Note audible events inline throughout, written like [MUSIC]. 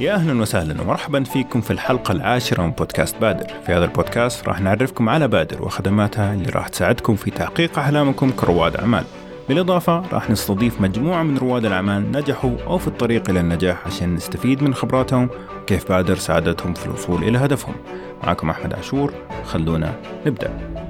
يا أهلا وسهلا ومرحبا فيكم في الحلقة العاشرة من بودكاست بادر، في هذا البودكاست راح نعرفكم على بادر وخدماتها اللي راح تساعدكم في تحقيق أحلامكم كرواد أعمال. بالإضافة راح نستضيف مجموعة من رواد الأعمال نجحوا أو في الطريق إلى النجاح عشان نستفيد من خبراتهم وكيف بادر ساعدتهم في الوصول إلى هدفهم. معكم أحمد عاشور، خلونا نبدأ.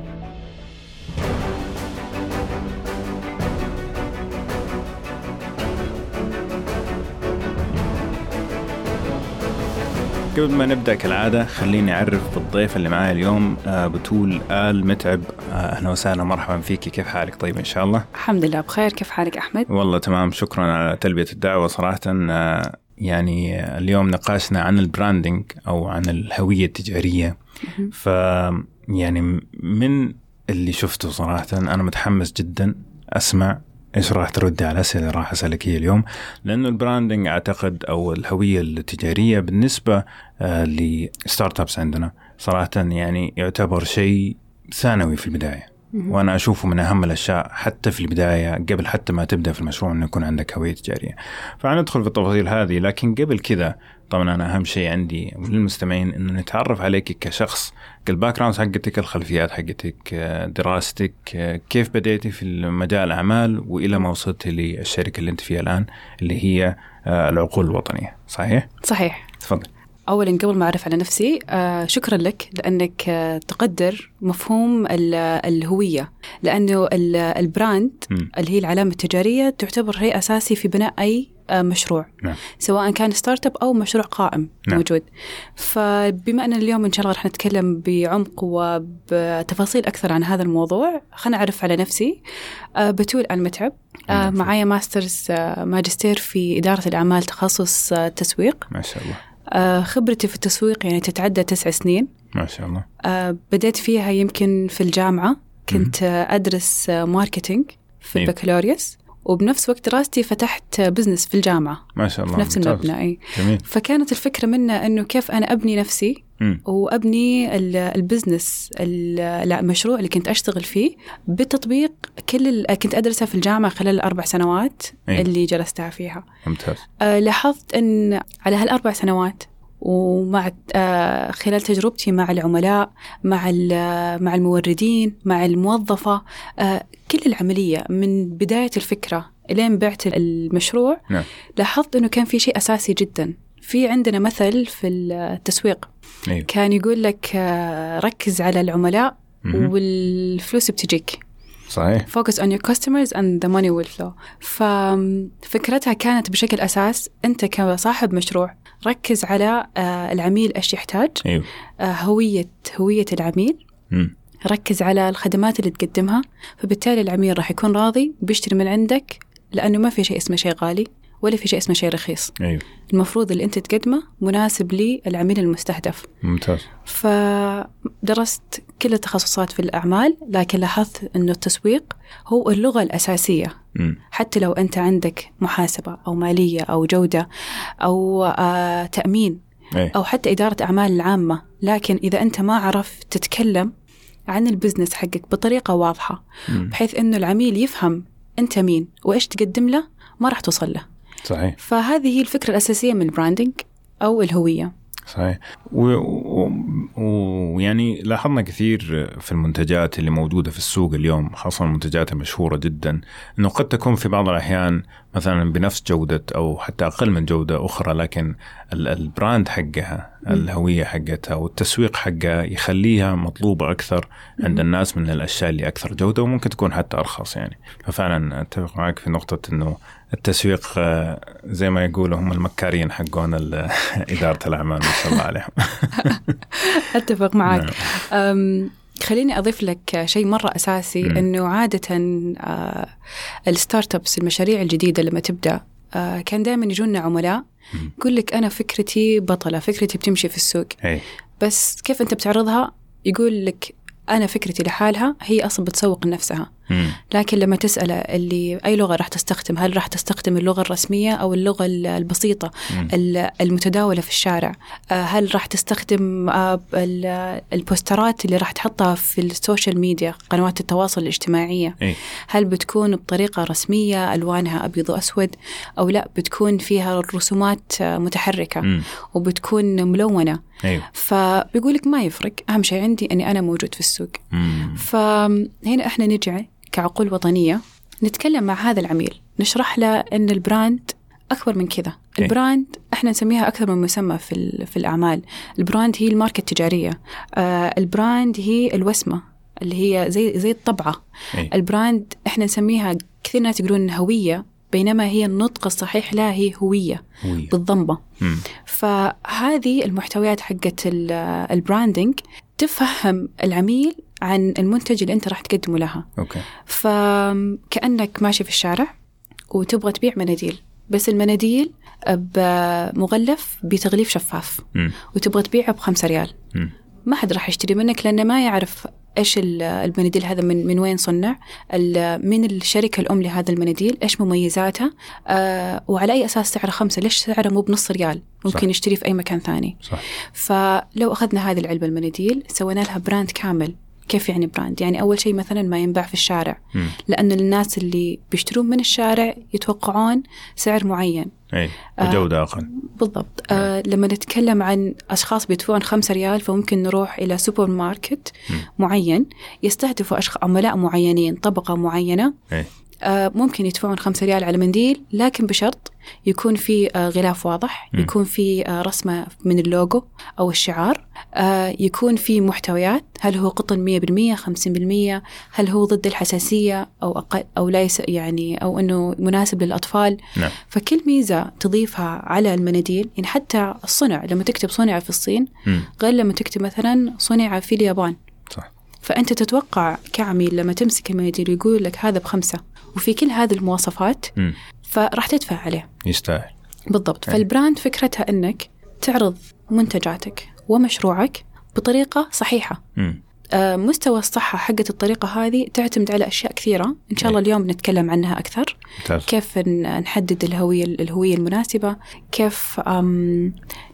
قبل ما نبدأ كالعادة خليني أعرف بالضيف اللي معايا اليوم آه، بتول آل متعب. آه، أهلا وسهلا مرحبا فيكي. كيف حالك؟ طيب إن شاء الله. الحمد لله بخير. كيف حالك أحمد؟ والله تمام. شكرا على تلبية الدعوة صراحة. آه، يعني اليوم نقاشنا عن البراندنج أو عن الهوية التجارية. ف يعني من اللي شفته صراحة أنا متحمس جدا أسمع إيش راح تردي على الاسئله اللي راح أسألك هي اليوم؟ لأنه ال branding أعتقد أو الهوية التجارية بالنسبة آه ل startups عندنا. صراحة يعني يعتبر شيء ثانوي في البداية. وأنا أشوفه من أهم الأشياء حتى في البداية قبل حتى ما تبدأ في المشروع إنه يكون عندك هوية تجارية. فندخل في التفاصيل هذه لكن قبل كذا طبعا أنا أهم شيء عندي وللمستمعين إنه نتعرف عليك كشخص ال background حقتك الخلفيات حقتك دراستك كيف بديتي في مجال الاعمال وإلى ما وصلتي للشركة اللي أنت فيها الآن اللي هي آه، العقول الوطنية. صحيح؟ صحيح. تفضل. اولا قبل ما أعرف على نفسي آه شكرا لك لأنك آه تقدر مفهوم الهوية. لأنه ال brand. اللي هي العلامة التجارية تعتبر شيء أساسي في بناء أي آه، مشروع. نعم. سواء كان startup أو مشروع قائم نعم. موجود. فبما أن اليوم إن شاء الله راح نتكلم بعمق وبتفاصيل أكثر عن هذا الموضوع خلينا أعرف على نفسي. آه، بتول المتعب آه، نعم. معايا masters ماجستير في إدارة الأعمال تخصص تسويق. ما شاء الله. خبرتي في التسويق يعني تتعدى تسع سنين. ما شاء الله. بديت فيها يمكن في الجامعة. كنت أدرس marketing في. البكالوريوس وبنفس وقت دراستي فتحت business في الجامعة ما شاء الله في نفس المبنى أي جميل. فكانت الفكرة منه أنه كيف أنا أبني نفسي م. وأبني البزنس المشروع اللي كنت أشتغل فيه بتطبيق كل كنت أدرسه في الجامعة خلال الأربع سنوات أي. اللي جلستها فيها ممتاز أه لاحظت أن على هالأربع سنوات ومع آه، خلال تجربتي مع العملاء مع مع الموردين مع الموظفة آه، كل العملية من بداية الفكرة لين بعت المشروع نعم. لاحظت أنه كان في شيء أساسي جدا في عندنا مثل في التسويق أيوه. كان يقول لك آه، ركز على العملاء والفلوس بتجيك صحيح. Focus on your customers and the money will flow. ففكرتها كانت بشكل أساس أنت كصاحب مشروع ركز على آه، العميل إيش يحتاج. أيوه. هوية هوية العميل. م. ركز على الخدمات اللي تقدمها فبالتالي العميل راح يكون راضي بيشتري من عندك لأنه ما في شيء اسمه شيء غالي. ولا في شيء اسمه شيء رخيص أيوه. المفروض اللي أنت تقدمه مناسب للعميل المستهدف ممتاز فدرست كل التخصصات في الأعمال لكن لاحظت أنه التسويق هو اللغة الأساسية م. حتى لو أنت عندك محاسبة أو مالية أو جودة أو آه تأمين أي. أو حتى إدارة أعمال العامة لكن إذا أنت ما عرفت تتكلم عن البزنس حقك بطريقة واضحة م. بحيث أنه العميل يفهم أنت مين وإيش تقدم له ما راح توصل له صحيح. فهذه هي الفكرة الأساسية من ال branding أو الهوية. صحيح. ويعني و... لاحظنا كثير في المنتجات اللي موجودة في السوق اليوم خاصة المنتجات المشهورة جدا إنه قد تكون في بعض الأحيان مثلا بنفس جودة أو حتى أقل من جودة أخرى لكن ال brand حقها الهوية حقتها والتسويق حقها يخليها مطلوبة أكثر عند الناس من الأشياء اللي أكثر جودة وممكن تكون حتى أرخص يعني. ففعلا أتفق معك في نقطة إنه التسويق آه، زي ما يقولوا هم المكارين حقون [LAUGHS] إدارة الأعمال ما شاء الله عليهم [LAUGHS] أتفق معك نعم. خليني أضيف لك شيء مرة أساسي م. إنه عادة آه، الستارت أبس المشاريع الجديدة لما تبدأ آه، كان دائما يجونا عملاء يقول لك أنا فكرتي بطلة فكرتي بتمشي في السوق هي. بس كيف أنت بتعرضها يقول لك أنا فكرتي لحالها هي أصلا بتسوق لنفسها لكن لما تسأله اللي أي لغة راح تستخدم هل راح تستخدم اللغة الرسمية أو اللغة البسيطة المتداولة في الشارع؟ آه، هل راح تستخدم آه، ال poster ات اللي راح تحطها في ال social media قنوات التواصل الاجتماعية؟ إيه. هل بتكون بطريقة رسمية ألوانها أبيض وأسود؟ أو لا بتكون فيها رسومات متحركة وبتكون ملونة؟ أيوه. فبيقول لك ما يفرق. أهم شيء عندي أني أنا موجود في السوق. مم. فهنا إحنا نرجع كعقول وطنية نتكلم مع هذا العميل نشرح له أن ال brand أكبر من كذا إيه. ال brand إحنا نسميها أكثر من مسمى في في الأعمال ال brand هي الماركة التجارية آه ال brand هي الوسمة اللي هي زي زي الطبعة أي. ال brand إحنا نسميها كثير ناس يقولون هوية بينما هي النطق الصحيح لها هي هوية هوية. بالضمة. فهذه المحتويات حقت ال- ال branding تفهم العميل عن المنتج اللي أنت راح تقدمه لها. okay. فكأنك ماشي في الشارع وتبغى تبيع مناديل بس المناديل بمغلف بتغليف شفاف مم. وتبغى تبيعه بخمسة ريال. مم. ما حد راح يشتري منك لأنه ما يعرف إيش ال- المناديل هذا من من وين صنع من الشركة الأم لهذا المناديل إيش مميزاتها آه وعلى أي أساس سعره خمسة؟ ليش سعره مو بنص ريال؟ ممكن صح. يشتري في أي مكان ثاني. صح. فلو أخذنا هذه العلبة المناديل سوينا لها brand كامل. كيف يعني brand يعني أول شيء مثلا ما ينباع في الشارع. مم. لأن الناس اللي بيشترون من الشارع يتوقعون سعر معين. اي وجودة أقل. بالضبط. آه لما نتكلم عن أشخاص بيدفعون خمسة ريال فممكن نروح إلى سوبر ماركت مم. معين يستهدفوا أشخ... عملاء معينين طبقة معينة. آه ممكن يدفعون خمسة ريال على منديل لكن بشرط يكون في آه غلاف واضح. يكون في آه رسمة من اللوجو أو الشعار آه يكون في محتويات هل هو قطن 100% 50% هل هو ضد الحساسية أو أقل أو ليس يعني أو أنه مناسب للأطفال نعم فكل ميزة تضيفها على المناديل يعني حتى الصنع لما تكتب صنع في الصين. غير لما تكتب مثلا صنع في اليابان فأنت تتوقع كعميل لما تمسك المناديل ويقول لك هذا بخمسة وفي كل هذه المواصفات. فراح تدفع عليه يستاهل بالضبط أي. فالبراند فكرتها أنك تعرض منتجاتك ومشروعك بطريقة صحيحة مم. آه، مستوى الصحة حقت الطريقة هذه تعتمد على أشياء كثيرة إن شاء الله أي. اليوم نتكلم عنها أكثر ممتاز كيف نحدد الهوية الهوية المناسبة كيف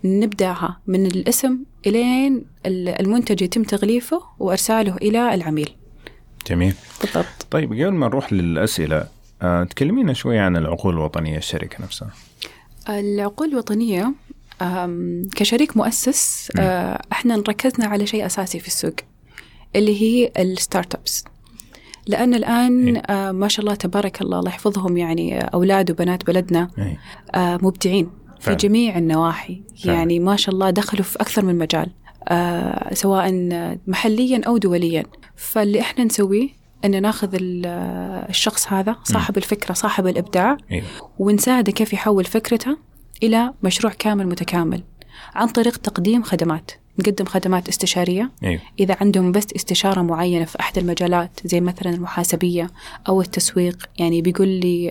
نبدأها من الاسم إلين ال- المنتج يتم تغليفه وإرساله إلى العميل. جميل. بالضبط. طيب قبل ما نروح للأسئلة آه، تكلمينا شوي عن العقول الوطنية الشركة نفسها. العقول الوطنية أم، كشريك مؤسس. أه، إحنا ركزنا على شيء أساسي في السوق اللي هي ال startups لأن الآن إيه. أه، ما شاء الله تبارك الله الله يحفظهم يعني أولاد وبنات بلدنا اي آه، مبدعين. في. جميع النواحي. فعلا. يعني ما شاء الله دخلوا في أكثر من مجال آه، سواء محليا أو دوليا. فاللي إحنا نسويه أن ناخذ ال- الشخص هذا صاحب الفكرة صاحب الإبداع اي ونساعده كيف يحول فكرته إلى مشروع كامل متكامل عن طريق تقديم خدمات. نقدم خدمات استشارية. اي إذا عندهم بس استشارة معينة في أحد المجالات زي مثلا المحاسبية أو التسويق يعني بيقول لي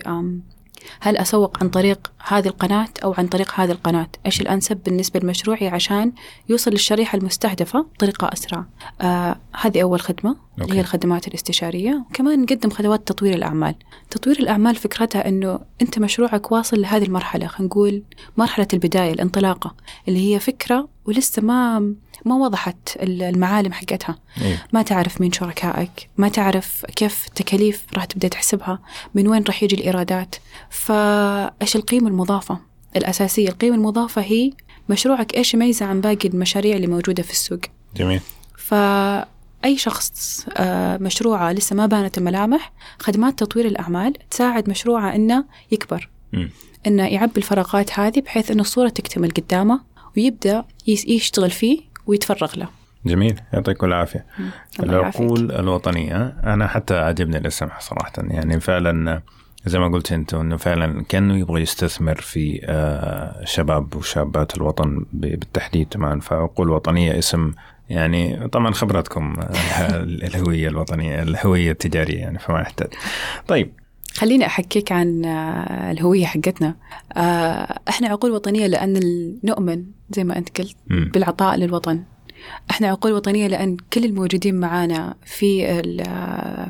هل أسوق عن طريق هذه القناة أو عن طريق هذه القناة؟ إيش الأنسب بالنسبة لمشروعي عشان يوصل للشريحة المستهدفة بطريقة أسرع؟ آه هذه أول خدمة اللي أوكي. هي الخدمات الاستشارية. وكمان نقدم خدمات تطوير الأعمال. تطوير الأعمال فكرتها أنه أنت مشروعك واصل لهذه المرحلة خلينا نقول مرحلة البداية الانطلاقة اللي هي فكرة ولسه ما ما وضحت المعالم حقتها. اي ما تعرف مين شركائك ما تعرف كيف التكاليف راح تبدأ تحسبها من وين راح يجي الإيرادات. فإيش القيمة المضافة؟ الأساسية. القيمة المضافة هي مشروعك إيش يميزه عن باقي المشاريع اللي موجودة في السوق. جميل. فأي شخص آه، مشروعه لسه ما بانت الملامح خدمات تطوير الأعمال تساعد مشروعه إنه يكبر. إنه يعبي الفراغات هذه بحيث إنه الصورة تكتمل قدامه ويبدأ يس- يشتغل فيه ويتفرغ له. جميل يعطيكم يعافيك. العقول الوطنية أنا حتى عجبني الاسم صراحة. يعني فعلا زي ما قلت انت إنه فعلا كأنه يبغى يستثمر في آه، شباب وشابات الوطن بالتحديد كمان فعقول وطنية اسم يعني طبعا خبرتكم آه، [LAUGHS] الهوية الوطنية الهوية التجارية يعني فما يحتاج طيب خليني أحكيك عن آه، الهوية حقتنا آه، إحنا عقول وطنية لأن نؤمن زي ما أنت قلت. بالعطاء للوطن إحنا عقول وطنية لأن كل الموجودين معانا في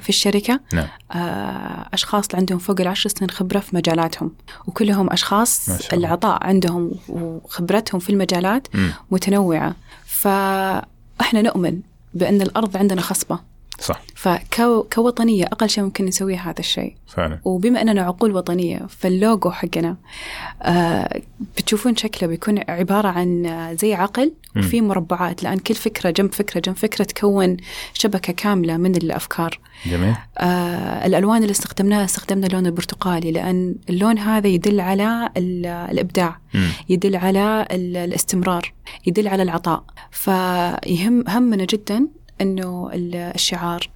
في الشركة نعم. آه، أشخاص عندهم فوق العشر سنين خبرة في مجالاتهم وكلهم أشخاص العطاء عندهم وخبرتهم في المجالات م. متنوعة فإحنا نؤمن بأن الأرض عندنا خصبة صح. فكوطنيه أقل شيء ممكن نسويه هذا الشيء. فعلا. وبما أننا عقول وطنية فاللوجو حقنا آه بتشوفون شكله بيكون عبارة عن زي عقل وفي مربعات. لأن كل فكرة جنب فكرة جنب فكرة تكون شبكة كاملة من الأفكار. جميل. آه الألوان اللي استخدمناها استخدمنا اللون البرتقالي لأن اللون هذا يدل على الإبداع. م. يدل على الاستمرار. يدل على العطاء. فيهم همنا جدا إنه الشعار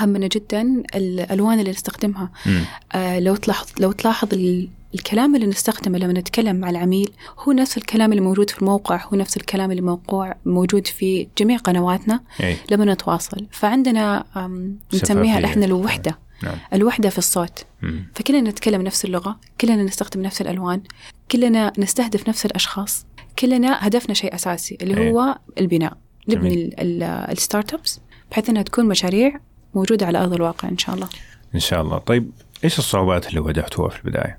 همنا جدا الألوان اللي نستخدمها. آه لو تلاحظ لو تلاحظ الكلام اللي نستخدمه لما نتكلم مع العميل هو نفس الكلام اللي موجود في الموقع هو نفس الكلام اللي موقوع موجود في جميع قنواتنا أي. لما نتواصل. فعندنا نسميها إحنا الوحدة. نعم. الوحدة في الصوت. مم. فكلنا نتكلم نفس اللغة كلنا نستخدم نفس الألوان كلنا نستهدف نفس الأشخاص كلنا هدفنا شيء أساسي اللي هو البناء. نبني الستارت ابس بحيث إنها تكون مشاريع موجودة على أرض الواقع إن شاء الله. إن شاء الله، طيب إيش الصعوبات اللي واجهتوها في البداية؟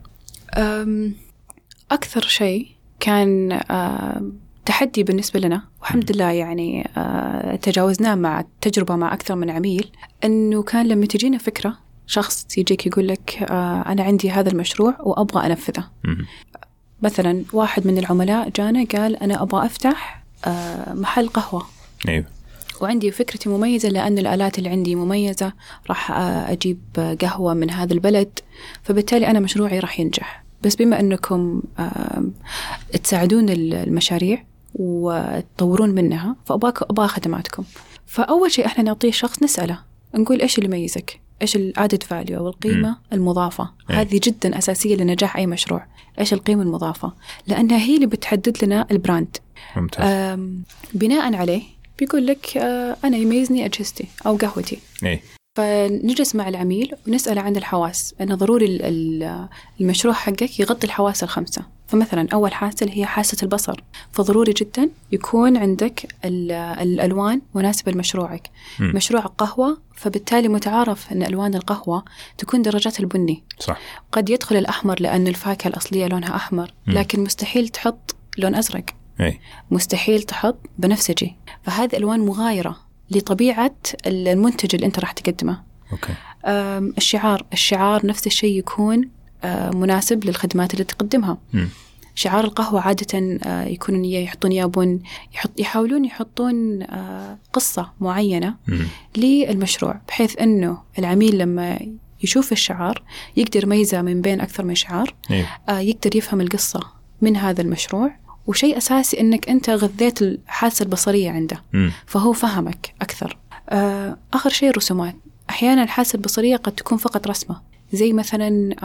أكثر شيء كان تحدي بالنسبة لنا والحمد لله يعني تجاوزناه مع التجربه مع أكثر من عميل إنه كان لما تجينا فكرة شخص يجيك يقول لك أنا عندي هذا المشروع وأبغى أنفذه. مثلا واحد من العملاء جانا قال أنا أبغى أفتح محل قهوة أيوه وعندي فكرتي مميزة لأن الآلات اللي عندي مميزة راح أجيب قهوة من هذا البلد فبالتالي أنا مشروعي راح ينجح. بس بما أنكم تساعدون المشاريع وتطورون منها فأباك أبغى خدماتكم. فأول شيء إحنا نعطيه شخص نسأله نقول إيش اللي يميزك؟ إيش الادد فاليو أو القيمة م. المضافة؟ أي. هذه جدا أساسية لنجاح أي مشروع. إيش القيمة المضافة؟ لأنها هي اللي بتحدد لنا البراند. ممتاز. بناء عليه بيقول لك آه أنا يميزني أجهزتي أو قهوتي. اي فنجلس مع العميل ونسأله عن الحواس. أنه ضروري المشروع حقك يغطي الحواس الخمسة. فمثلا أول حاسة اللي هي حاسة البصر. فضروري جدا يكون عندك الألوان مناسبة لمشروعك. مشروع قهوة فبالتالي متعارف أن ألوان القهوة تكون درجات البني. صح. قد يدخل الأحمر لأن الفاكهة الأصلية لونها أحمر. لكن مستحيل تحط لون أزرق. اي مستحيل تحط بنفسجي. فهذه ألوان مغايرة لطبيعة المنتج اللي أنت راح تقدمه. أوكي. الشعار. الشعار نفس الشيء يكون مناسب للخدمات اللي تقدمها. م. شعار القهوة عادة يكونون يحطون يابون يحط يحاولون يحطون قصة معينة م. للمشروع بحيث أنه العميل لما يشوف الشعار يقدر يميزه من بين أكثر من شعار اي يقدر يفهم القصة من هذا المشروع وشيء أساسي أنك أنت غذيت الحاسة البصرية عنده م. فهو فهمك أكثر آخر شيء الرسومات أحيانا الحاسة البصرية قد تكون فقط رسمة زي مثلا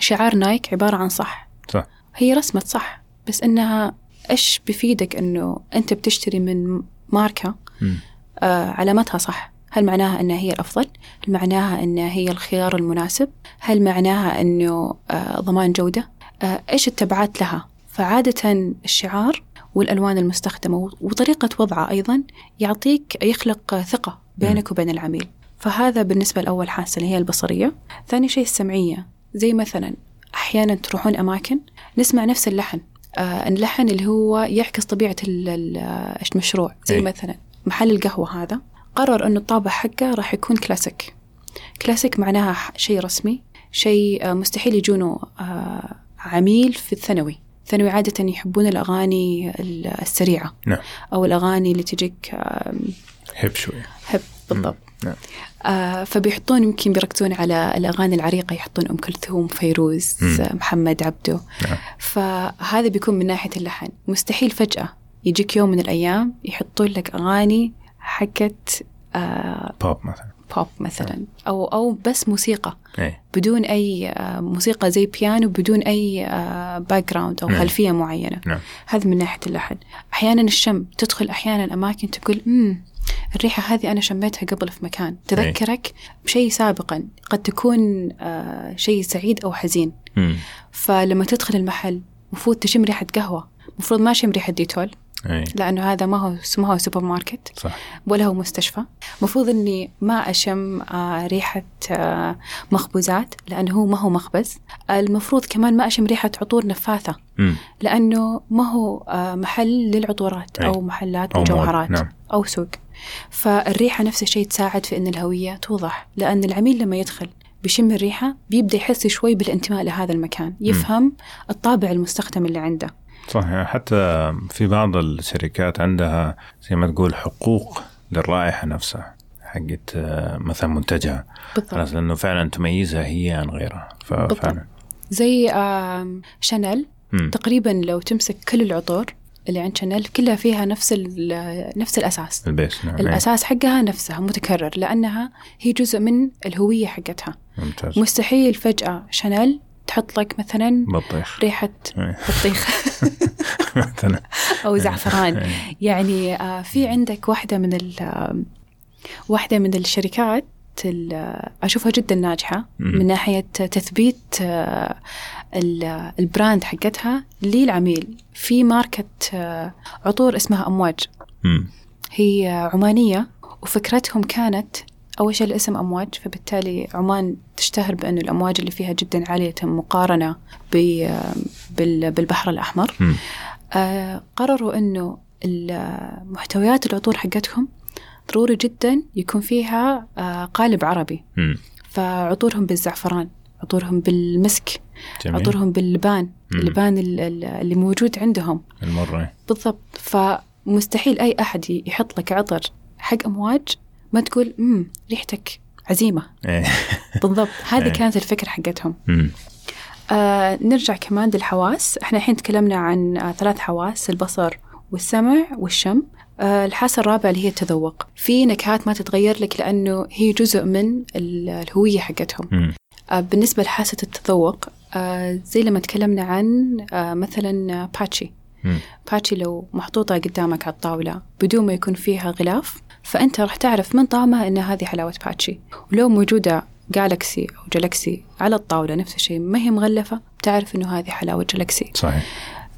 شعار نايك عبارة عن صح صح هي رسمة صح بس إنها إيش بفيدك إنه أنت بتشتري من ماركة م. آه علامتها صح هل معناها أنها هي الأفضل؟ هل معناها أنها هي الخيار المناسب؟ هل معناها أنه آه ضمان جودة؟ آه إيش التبعات لها؟ فعادة الشعار والألوان المستخدمة وطريقة وضعه أيضا يعطيك يخلق ثقة بينك وبين العميل. فهذا بالنسبة لأول حاسة اللي هي البصرية. ثاني شيء السمعية. زي مثلا أحيانا تروحون أماكن نسمع نفس اللحن. آه اللحن اللي هو يعكس طبيعة المشروع. زي أي. مثلا محل القهوة هذا قرر أنه الطابع حقه راح يكون كلاسيك. كلاسيك معناها شيء رسمي شيء آه مستحيل يجونه آه عميل في الثانوي. الثانوي عادة يحبون الأغاني السريعة. نعم. أو الأغاني اللي تجيك هب شوي. هب بالضبط. نعم. آه فبيحطون يمكن بيركزون على الأغاني العريقة. يحطون أم كلثوم فيروز مم. محمد عبده. نعم. فهذا بيكون من ناحية اللحن. مستحيل فجأة يجيك يوم من الأيام يحطون لك أغاني حقت آه بوب مثلا. بوب مثلا. أو أو بس موسيقى. اي بدون أي آه موسيقى زي بيانو بدون أي آه background أو نعم. خلفية معينة. نعم. هذا من ناحية اللحن. أحيانا الشم تدخل أحيانا أماكن تقول امم الريحة هذه أنا شميتها قبل في مكان. تذكرك بشيء سابقا. قد تكون آه شيء سعيد أو حزين. مم. فلما تدخل المحل المفروض تشم ريحة قهوة. المفروض ما شم ريحة ديتول. أي. لأنه هذا ما هو ما هو سوبر ماركت صح ولا هو مستشفى المفروض إني ما أشم آه، ريحة آه، مخبوزات لأنه هو ما هو مخبز المفروض كمان ما أشم ريحة عطور نفاثة. لأنه ما هو آه، محل للعطورات أي. أو محلات أو مجوهرات نعم. أو سوق فالريحة نفس الشيء تساعد في إن الهوية توضح لأن العميل لما يدخل بيشم الريحة بيبدأ يحس شوي بالانتماء لهذا المكان يفهم الطابع المستخدم اللي عنده صح حتى في بعض الشركات عندها زي ما تقول حقوق للرائحة نفسها حقت آه، مثلا منتجها. بالضبط. خلاص لأنه فعلا تميزها هي عن غيرها. ففعلا. زي شانيل مم. تقريبا لو تمسك كل العطور اللي عند شانيل كلها فيها نفس نفس الأساس. البيس نعم. الأساس حقها نفسها متكرر لأنها هي جزء من الهوية حقتها. إيه، ممتاز. مستحيل فجأة شانيل تحط لك مثلا بطيخ ريحة إيه. بطيخ [LAUGHS] مثلا أو زعفران إيه. يعني آه، في عندك واحدة من ال- آه، واحدة من الشركات ال- أشوفها جدا ناجحة. من ناحية تثبيت آه، ال- البراند حقتها للعميل في ماركة آه، عطور اسمها أمواج. هي عمانية وفكرتهم كانت أول شيء الاسم أمواج فبالتالي عمان تشتهر بانه الأمواج اللي فيها جدا عالية مقارنة ب- بال- بالبحر الأحمر مم. آه، قرروا ال- محتويات العطور حقتهم ضروري جدا يكون فيها آه، قالب عربي. فعطورهم بالزعفران عطورهم بالمسك جميل عطورهم باللبان مم. اللبان ال- ال- اللي موجود عندهم المرة بالضبط فمستحيل أي أحد ي- يحط لك عطر حق أمواج ما تقول امم ريحتك عزيمة إيه. بالضبط [LAUGHS] هذه إيه. كانت الفكرة حقتهم. آه نرجع كمان للحواس إحنا الحين تكلمنا عن آه ثلاث حواس البصر والسمع والشم آه الحاسة الرابعة اللي هي التذوق في نكهات ما تتغير لك لأنه هي جزء من ال- الهوية حقتهم. آه بالنسبة لحاسة التذوق آه زي لما تكلمنا عن آه مثلا آه، باتشي. باتشي لو محطوطة قدامك على الطاولة بدون ما يكون فيها غلاف فأنت راح تعرف من طعمها أن هذه حلاوة باتشي. ولو موجودة جالكسي أو جالكسي على الطاولة نفس الشيء ما هي مغلفة بتعرف أنه هذه حلاوة جالكسي صحيح.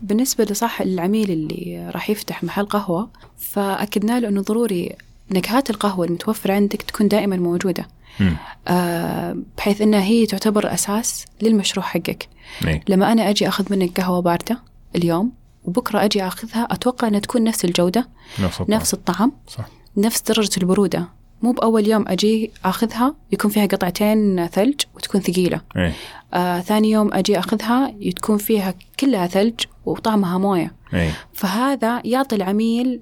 بالنسبة لصح العميل اللي راح يفتح محل قهوة فأكدنا له أنه ضروري نكهات القهوة المتوفرة عندك تكون دائما موجودة. مم. آه، بحيث أنها هي تعتبر أساس للمشروع حقك. إيه. لما أنا أجي أخذ منك قهوة باردة اليوم وبكرة أجي أخذها أتوقع أنها تكون نفس الجودة نفس الطعم. نفس الطعم. صح. نفس درجة البرودة مو بأول يوم أجي أخذها يكون فيها قطعتين ثلج وتكون ثقيلة إيه. آه ثاني يوم أجي أخذها تكون فيها كلها ثلج وطعمها موية إيه. فهذا يعطي العميل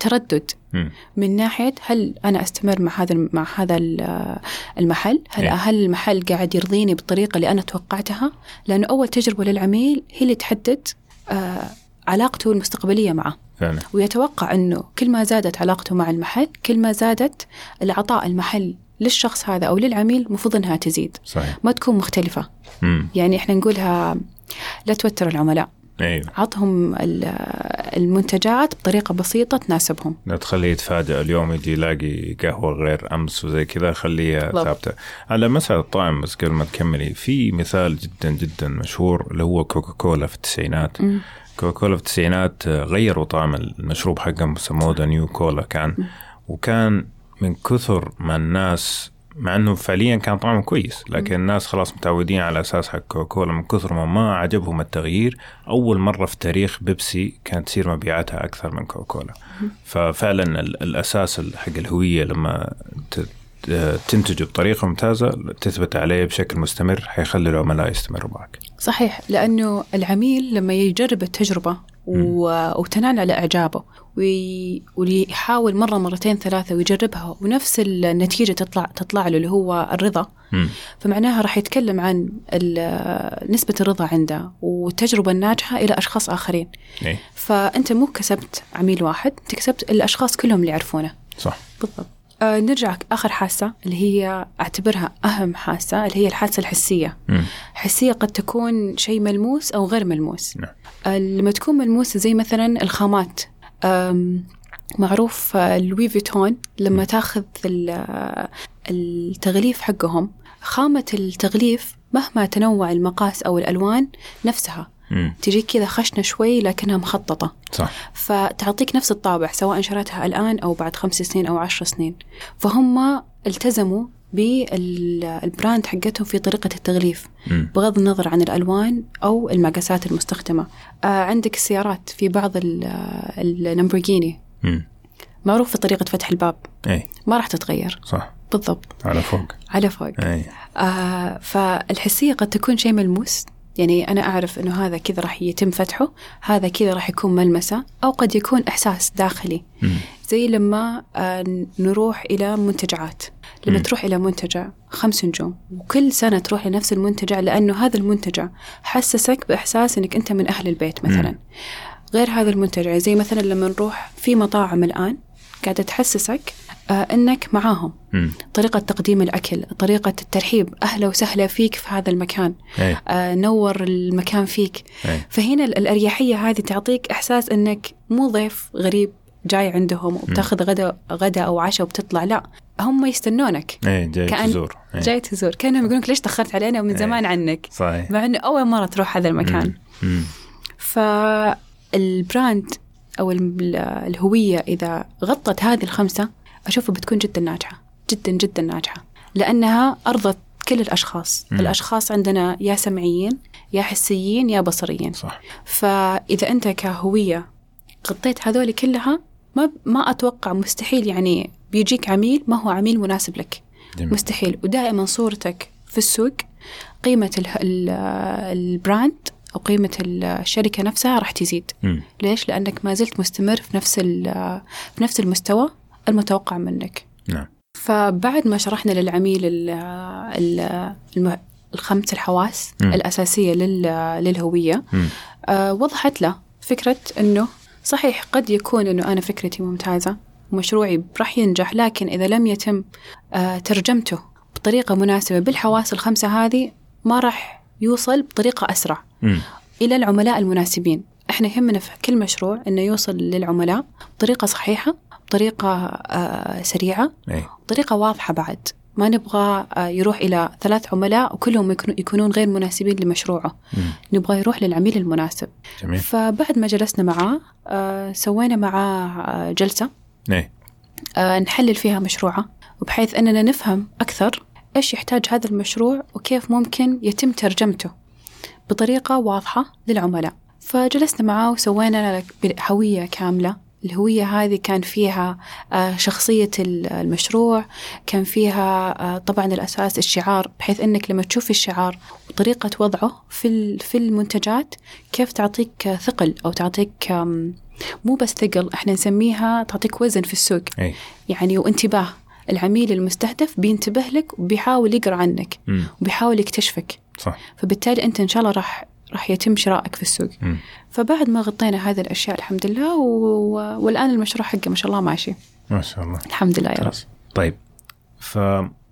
تردد مم. من ناحية هل أنا أستمر مع هذا مع هذا ال- المحل هل إيه. هل المحل قاعد يرضيني بالطريقة اللي أنا توقعتها لأنه أول تجربة للعميل هي اللي تحدد آه علاقته المستقبلية معه. فعلا ويتوقع أنه كل ما زادت علاقته مع المحل كل ما زادت العطاء المحل للشخص هذا أو للعميل المفروض أنها تزيد. صحيح. ما تكون مختلفة. مم. يعني إحنا نقولها لا توتر العملاء. أيوه عطهم ال- المنتجات بطريقة بسيطة تناسبهم. لا تخليه يتفاجأ اليوم يجي يلاقي قهوة غير أمس وزي كذا خليها. ثابتة. على مسألة الطعم بس قبل ما تكملي في مثال جدا جدا مشهور اللي هو كوكا كولا في التسعينات. مم. كوكا كولا في التسعينات آه، غيروا طعم المشروب حقهم سموه ذا نيو كولا كان. وكان من كثر ما الناس مع إنه فعليا كان طعمه كويس لكن الناس خلاص متعودين على أساس حق كوكا كولا من كثر ما ما عجبهم التغيير أول مرة في تاريخ بيبسي كانت تصير مبيعاتها أكثر من كوكا كولا ففعلا ال- الأساس حق الهوية لما تنتجه بطريقة ممتازة تثبت عليه بشكل مستمر حيخلي العملاء يستمروا معك. صحيح لأنه العميل لما يجرب التجربة و... وتنال على إعجابه وي... ويحاول مرة مرتين ثلاثة ويجربها ونفس النتيجة تطلع تطلع له اللي هو الرضا. مم. فمعناها راح يتكلم عن ال- نسبة الرضا عنده والتجربة الناجحة إلى أشخاص آخرين. إيه. فأنت مو كسبت عميل واحد أنت كسبت الأشخاص كلهم اللي يعرفونه. صح. بالضبط. آه نرجع آخر حاسة اللي هي أعتبرها أهم حاسة اللي هي الحاسة الحسية مم. حسية قد تكون شيء ملموس أو غير ملموس نعم. آه، لما تكون ملموسة زي مثلا الخامات معروف آه، لوي فيتون لما تاخذ ال- آه، التغليف حقهم خامة التغليف مهما تنوع المقاس أو الألوان نفسها مم. تجيك كذا خشنة شوي لكنها مخططة. صح. فتعطيك نفس الطابع سواء شريتها الآن أو بعد خمس سنين أو عشر سنين. فهم التزموا بال brand حقتهم في طريقة التغليف مم. بغض النظر عن الألوان أو المقاسات المستخدمة. آه عندك السيارات في بعض اللامبورجيني مم. معروف في طريقة فتح الباب. إي. ما راح تتغير. صح. بالضبط. على فوق. على فوق. إي. آه فالحسية قد تكون شيء ملموس. يعني أنا أعرف أنه هذا كذا راح يتم فتحه هذا كذا راح يكون ملمسة أو قد يكون إحساس داخلي. مم. زي لما آه نروح إلى منتجعات. لما مم. تروح إلى منتجع خمس نجوم. وكل سنة تروح لنفس المنتجع لأنه هذا المنتجع حسسك بإحساس أنك أنت من أهل البيت مثلا. غير هذا المنتجع زي مثلا لما نروح في مطاعم الآن قاعدة تحسسك آه أنك معاهم. مم. طريقة تقديم الأكل طريقة الترحيب أهلا وسهلا فيك في هذا المكان. اي آه نور المكان فيك. اي فهنا ال- الأريحية هذه تعطيك إحساس أنك مو ضيف غريب جاي عندهم وبتاخذ غدا غدا أو عشاء وبتطلع لا. هم يستنونك. اي جاي كأن- تزور. إي. جاي تزور. كأنهم يقولون ليش تأخرت علينا ومن إيه. زمان عنك؟ صحيح. مع أنه أول مرة تروح هذا المكان. مم. فال brand أو ال- الهوية إذا غطت هذه الخمسة أشوفها بتكون جدا ناجحة جدا جدا ناجحة. لأنها أرضت كل الأشخاص. مم. الأشخاص عندنا يا سمعيين يا حسيين يا بصريين. صح. فإذا أنت كهوية غطيت هذول كلها ما ما أتوقع مستحيل يعني بيجيك عميل ما هو عميل مناسب لك. جميل. مستحيل. ودائما صورتك في السوق قيمة ال- ال- البراند أو قيمة الشركة نفسها راح تزيد. مم. ليش؟ لأنك ما زلت مستمر في نفس في نفس المستوى. المتوقع منك نعم فبعد ما شرحنا للعميل ال ال الم- الخمس الحواس مم. الأساسية لل- للهوية. آه، وضحت له فكرة أنه صحيح قد يكون أنه أنا فكرتي ممتازة ومشروعي راح ينجح لكن إذا لم يتم آه، ترجمته بطريقة مناسبة بالحواس الخمسة هذه ما راح يوصل بطريقة أسرع مم. إلى العملاء المناسبين إحنا يهمنا في كل مشروع أنه يوصل للعملاء بطريقة صحيحة بطريقة آه، سريعة. بطريقة واضحة بعد. ما نبغى آه، يروح إلى ثلاث عملاء وكلهم يكونون غير مناسبين لمشروعه. مم. نبغى يروح للعميل المناسب. جميل. فبعد ما جلسنا معاه آه، سوينا معاه جلسة. إي. آه، نحلل فيها مشروعه. وبحيث أننا نفهم أكثر إيش يحتاج هذا المشروع وكيف ممكن يتم ترجمته بطريقة واضحة للعملاء. فجلسنا معاه وسوينا له هوية كاملة. الهوية هذه كان فيها آه، شخصية ال- المشروع كان فيها آه، طبعا الأساس الشعار بحيث أنك لما تشوف الشعار وطريقة وضعه في في المنتجات كيف تعطيك ثقل أو تعطيك مو بس ثقل إحنا نسميها تعطيك وزن في السوق. أي. يعني وانتباه العميل المستهدف بينتبه لك وبيحاول يقرأ عنك مم. وبيحاول يكتشفك. صح. فبالتالي أنت إن شاء الله راح راح يتم شرائك في السوق. مم. فبعد ما غطينا هذه الأشياء الحمد لله و... والآن المشروع حقه ما شاء الله ماشي. ما شاء الله. الحمد لله يا رب. ممتاز. طيب. ف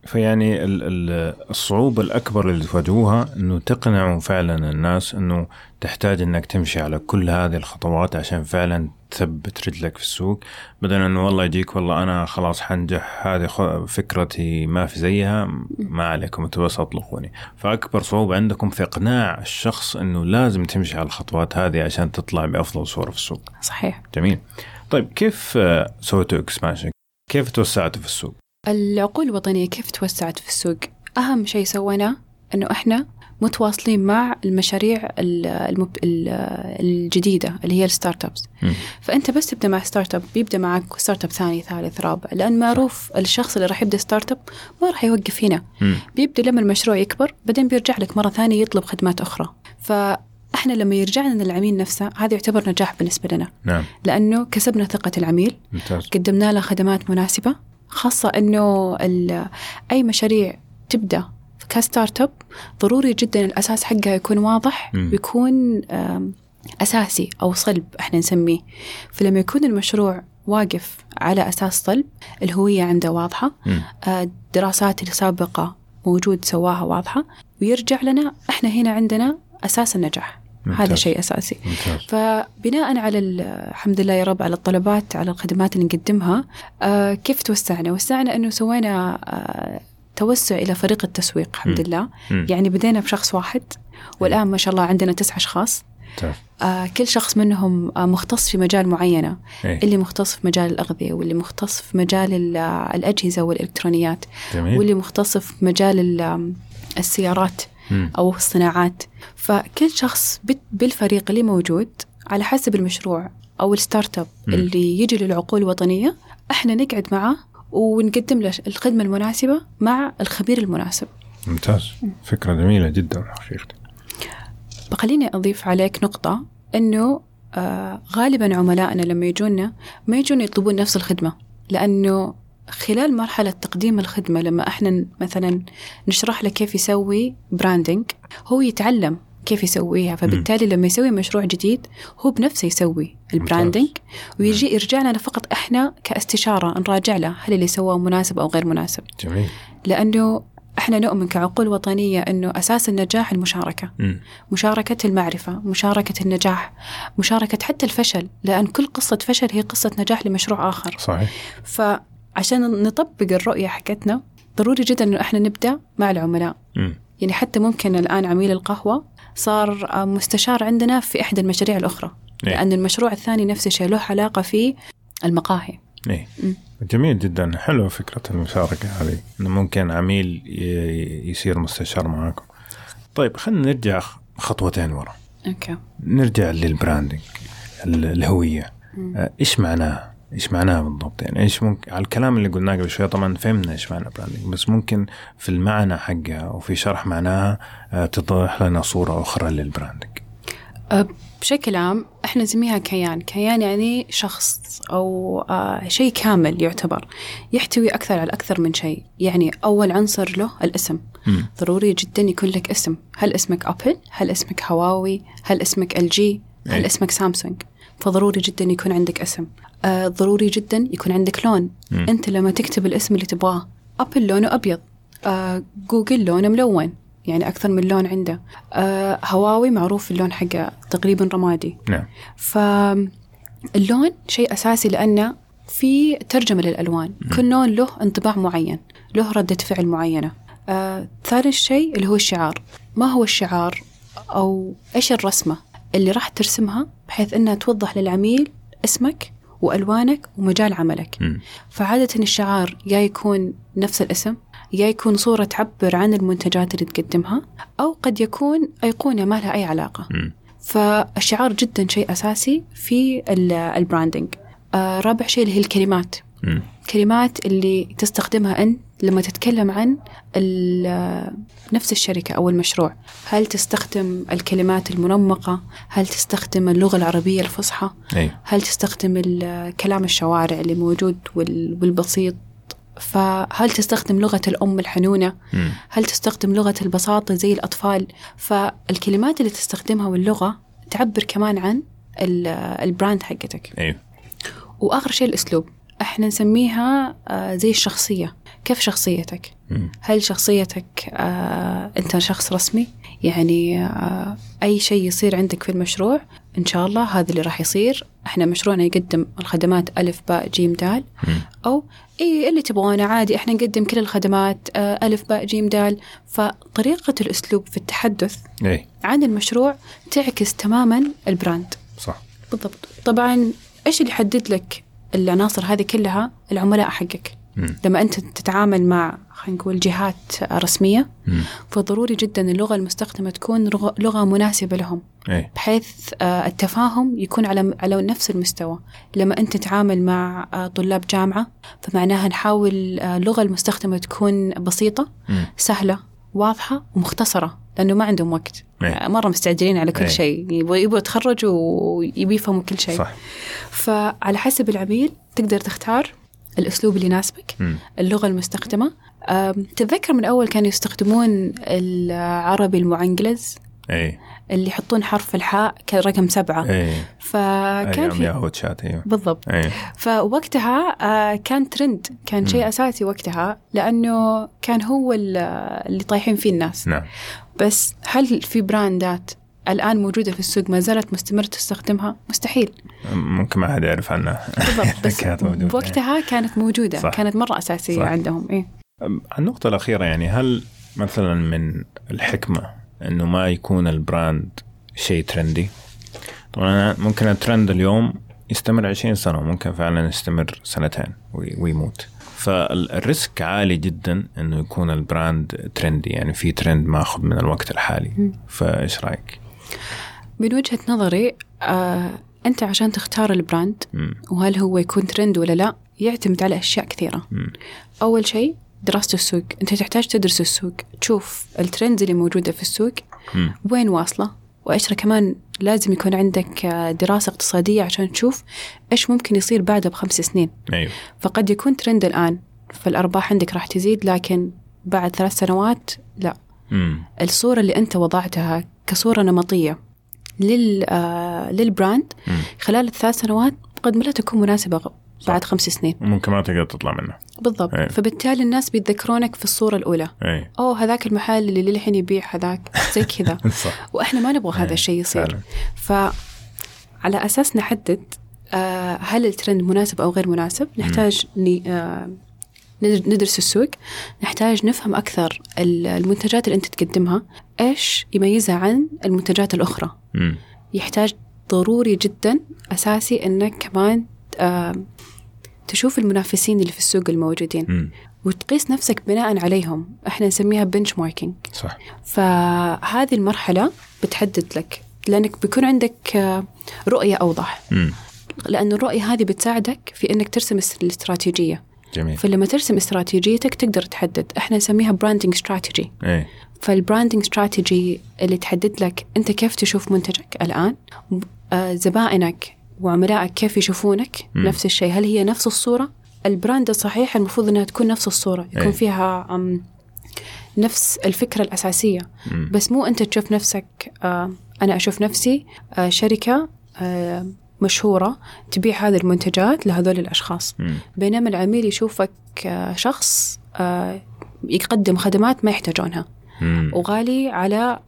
فيعني ال- ال- الصعوبة الأكبر اللي تواجهوها إنه تقنعوا فعلا الناس إنه تحتاج إنك تمشي على كل هذه الخطوات عشان فعلا تثبت رجلك في السوق. بدل إنه والله يجيك والله أنا خلاص حنجح هذه خ- فكرتي ما في زيها ما عليكم أنتوا بس أطلقوني. فأكبر صعوبة عندكم في إقناع الشخص إنه لازم تمشي على الخطوات هذه عشان تطلع بأفضل صورة في السوق. صحيح. جميل. طيب كيف سويتوا expansion؟ كيف توسعتوا في السوق؟ العقول الوطنية كيف توسعت في السوق؟ أهم شيء سويناه إنه إحنا متواصلين مع المشاريع ال- المب... ال- الجديدة اللي هي ال startups. فأنت بس تبدأ مع startup بيبدا معك startup ثاني ثالث رابع. لأن معروف الشخص اللي راح يبدأ startup ما راح يوقف هنا. مم. بيبدأ لما المشروع يكبر بعدين بيرجع لك مرة ثانية يطلب خدمات أخرى. فإحنا لما يرجع لنا العميل نفسه هذا يعتبر نجاح بالنسبة لنا. نعم. لأنه كسبنا ثقة العميل ممتاز. قدمنا له خدمات مناسبة خاصة أنه ال- أي مشاريع تبدأ ك startup ضروري جدا الأساس حقها يكون واضح. ويكون آم، أساسي أو صلب إحنا نسميه فلما يكون المشروع واقف على أساس صلب الهوية عنده واضحة مم. آه، الدراسات السابقة موجود سواها واضحة ويرجع لنا إحنا هنا عندنا أساس النجاح هذا ممتاز. شيء أساسي ممتاز فبناء على ال- الحمد لله يا رب على الطلبات على الخدمات اللي نقدمها آه كيف توسعنا؟ وسعنا إنه سوينا آه توسع إلى فريق التسويق الحمد. لله. يعني بدينا بشخص واحد والآن ما شاء الله عندنا تسع أشخاص آه كل شخص منهم آه مختص في مجال معينة إيه. اللي مختص في مجال الأغذية واللي مختص في مجال ال- آه، الأجهزة والإلكترونيات جميل واللي مختص في مجال ال- آم، السيارات مم. أو الصناعات فكل شخص بالفريق اللي موجود على حسب المشروع أو ال startup. اللي يجي للعقول الوطنية إحنا نقعد معاه ونقدم له الخدمة المناسبة مع الخبير المناسب. ممتاز. فكرة جميلة جدا حقيقة خليني أضيف عليك نقطة أنه آه غالبا عملائنا لما يجونا ما يجون يطلبون نفس الخدمة لأنه خلال مرحلة تقديم الخدمة لما إحنا مثلا نشرح له كيف يسوي branding هو يتعلم كيف يسويها. فبالتالي لما يسوي مشروع جديد هو بنفسه يسوي البراندنج ويجي يرجع لنا فقط إحنا كاستشارة نراجع له هل اللي سواه مناسب أو غير مناسب. جميل. لأنه إحنا نؤمن كعقول وطنية أنه أساس النجاح المشاركة. مم. مشاركة المعرفة مشاركة النجاح مشاركة حتى الفشل لأن كل قصة فشل هي قصة نجاح لمشروع آخر. صحيح. فعشان نطبق الرؤية حقتنا ضروري جدا أنه إحنا نبدأ مع العملاء. مم. يعني حتى ممكن الآن عميل القهوة صار مستشار عندنا في إحدى المشاريع الأخرى إيه. لأن المشروع الثاني نفس الشيء له علاقة في المقاهي. مم. جميل جدا. حلوة فكرة المشاركة هذه إنه ممكن عميل يصير مستشار معاكم. طيب خلينا نرجع خطوتين ورا. okay. نرجع لل branding ال- الهوية. إيش معناه؟ إيش معناه بالضبط؟ يعني إيش ممكن على الكلام اللي قلناه قبل شوي طبعا فهمنا إيش معنى branding بس ممكن في المعنى حقها وفي شرح معناها آه، توضح لنا صورة أخرى لل branding. أه، بشكل عام إحنا نسميها كيان. كيان يعني شخص أو آه شيء كامل يعتبر يحتوي أكثر على أكثر من شيء. يعني أول عنصر له الاسم. ضروري جدا يكون لك اسم. هل اسمك أبل؟ هل اسمك هواوي؟ هل اسمك LG هل أي. اسمك سامسونج؟ فضروري جدا يكون عندك اسم. آه ضروري جدا يكون عندك لون. مم. أنت لما تكتب الاسم اللي تبغاه أبل لونه أبيض آه جوجل لونه ملون يعني أكثر من لون عنده. آه هواوي معروف اللون حقه تقريبا رمادي. نعم. فاللون شيء أساسي لأنه في ترجمة للألوان. كل لون له انطباع معين له ردة فعل معينة. آه، ثالث شيء اللي هو الشعار. ما هو الشعار؟ أو إيش الرسمة اللي راح ترسمها بحيث أنها توضح للعميل اسمك وألوانك ومجال عملك مم. فعادة الشعار يا يكون نفس الاسم يا يكون صورة تعبر عن المنتجات اللي تقدمها أو قد يكون أيقونة ما لها أي علاقة مم. فالشعار جدا شيء أساسي في ال- البراندنج آه رابع شيء اللي هي الكلمات مم. كلمات اللي تستخدمها أنت لما تتكلم عن نفس الشركة أو المشروع. هل تستخدم الكلمات المنمقة؟ هل تستخدم اللغة العربية الفصحى؟ هل تستخدم كلام الشوارع اللي موجود وال- والبسيط؟ فهل تستخدم لغة الأم الحنونة؟ مم. هل تستخدم لغة البساطة زي الأطفال؟ فالكلمات اللي تستخدمها واللغة تعبر كمان عن ال- البراند حقتك. أي. وآخر شيء الأسلوب. إحنا نسميها آه، زي الشخصية. كيف شخصيتك. هل شخصيتك آه، أنت شخص رسمي؟ يعني آه، أي شيء يصير عندك في المشروع إن شاء الله هذا اللي راح يصير. إحنا مشروعنا يقدم الخدمات ألف باء جيم دال. أو إيه اللي تبغونه عادي. إحنا نقدم كل الخدمات ألف باء جيم دال. فطريقة الأسلوب في التحدث إي. عن المشروع تعكس تماما ال brand. صح. بالضبط. طبعا إيش اللي يحدد لك العناصر هذه كلها العملاء حقك مم. لما أنت تتعامل مع خلينا نقول جهات رسمية مم. فضروري جدا اللغة المستخدمة تكون لغة مناسبة لهم اي بحيث آه، التفاهم يكون على على نفس المستوى لما أنت تتعامل مع آه، طلاب جامعة فمعناها نحاول آه، اللغة المستخدمة تكون بسيطة مم. سهلة واضحة ومختصرة لأنه ما عندهم وقت. إيه. آه، مرة مستعجلين على كل إيه. شيء. يبغوا يبغوا يتخرجوا ويبي يفهموا كل شيء. صح. فعلى حسب العميل تقدر تختار الأسلوب اللي يناسبك. اللغة المستخدمة. تتذكر من أول كانوا يستخدمون العربي المعنقلز اي اللي يحطون حرف الحاء كرقم سبعة. اي فكان أيام في أيوه. بالضبط. اي فوقتها آه، كان ترند كان شيء أساسي وقتها لأنه كان هو ال- اللي طايحين فيه الناس. نعم. بس هل في براندات الآن موجودة في السوق ما زالت مستمرة تستخدمها مستحيل ممكن ما حد يعرف عنها بالضبط [LAUGHS] بس. بوقتها كانت موجودة صح. كانت مرة أساسية صح. عندهم إيه النقطة الأخيرة يعني هل مثلا من الحكمة إنه ما يكون ال brand شيء trendy طبعا ممكن الترند اليوم يستمر 20 سنة وممكن فعلا يستمر سنتين ويموت فال risk عالي جدا إنه يكون ال brand trendy يعني في ترند ماخذ من الوقت الحالي فإيش رأيك؟ من وجهة نظري آه أنت عشان تختار ال brand م. وهل هو يكون ترند ولا لا يعتمد على أشياء كثيرة م. أول شيء دراسة السوق أنت تحتاج تدرس السوق تشوف ال trends اللي موجودة في السوق م. وين واصلة وإيش كمان لازم يكون عندك دراسة اقتصادية عشان تشوف إيش ممكن يصير بعدها بخمس سنين أيوه. فقد يكون ترند الآن فالأرباح عندك راح تزيد لكن بعد ثلاث سنوات لا م. الصورة اللي أنت وضعتها كصورة نمطية لل آه للبراند م. خلال الثلاث سنوات قد ما لا تكون مناسبة صح. بعد خمس سنين ممكن ما تقدر تطلع منه بالضبط أي. فبالتالي الناس بيتذكرونك في الصورة الأولى أي. أوه هذاك المحل اللي للحين يبيع هذاك زي كذا. [LAUGHS] وإحنا ما نبغى هذا الشيء يصير فعلى أساس نحدد آه هل الترند مناسب أو غير مناسب نحتاج. آه ندرس السوق نحتاج نفهم أكثر المنتجات اللي أنت تقدمها إيش يميزها عن المنتجات الأخرى م. يحتاج ضروري جدا أساسي أنك كمان تشوف المنافسين اللي في السوق الموجودين م. وتقيس نفسك بناء عليهم. إحنا نسميها بنش ماركينج صح. فهذه المرحلة بتحدد لك لأنك بيكون عندك آه، رؤية أوضح. م. لأن الرؤية هذه بتساعدك في أنك ترسم الاستراتيجية. جميل. فلما ترسم استراتيجيتك تقدر تحدد. إحنا نسميها branding strategy إيه. فال branding strategy اللي تحدد لك أنت كيف تشوف منتجك الآن آه، زبائنك وعملائك كيف يشوفونك مم. نفس الشيء هل هي نفس الصورة ال brand الصحيح المفروض إنها تكون نفس الصورة يكون أي. فيها أم نفس الفكرة الأساسية مم. بس مو أنت تشوف نفسك آه أنا أشوف نفسي آه شركة آه مشهورة تبيع هذه المنتجات لهذول الأشخاص مم. بينما العميل يشوفك شخص يقدم خدمات ما يحتاجونها مم. وغالي على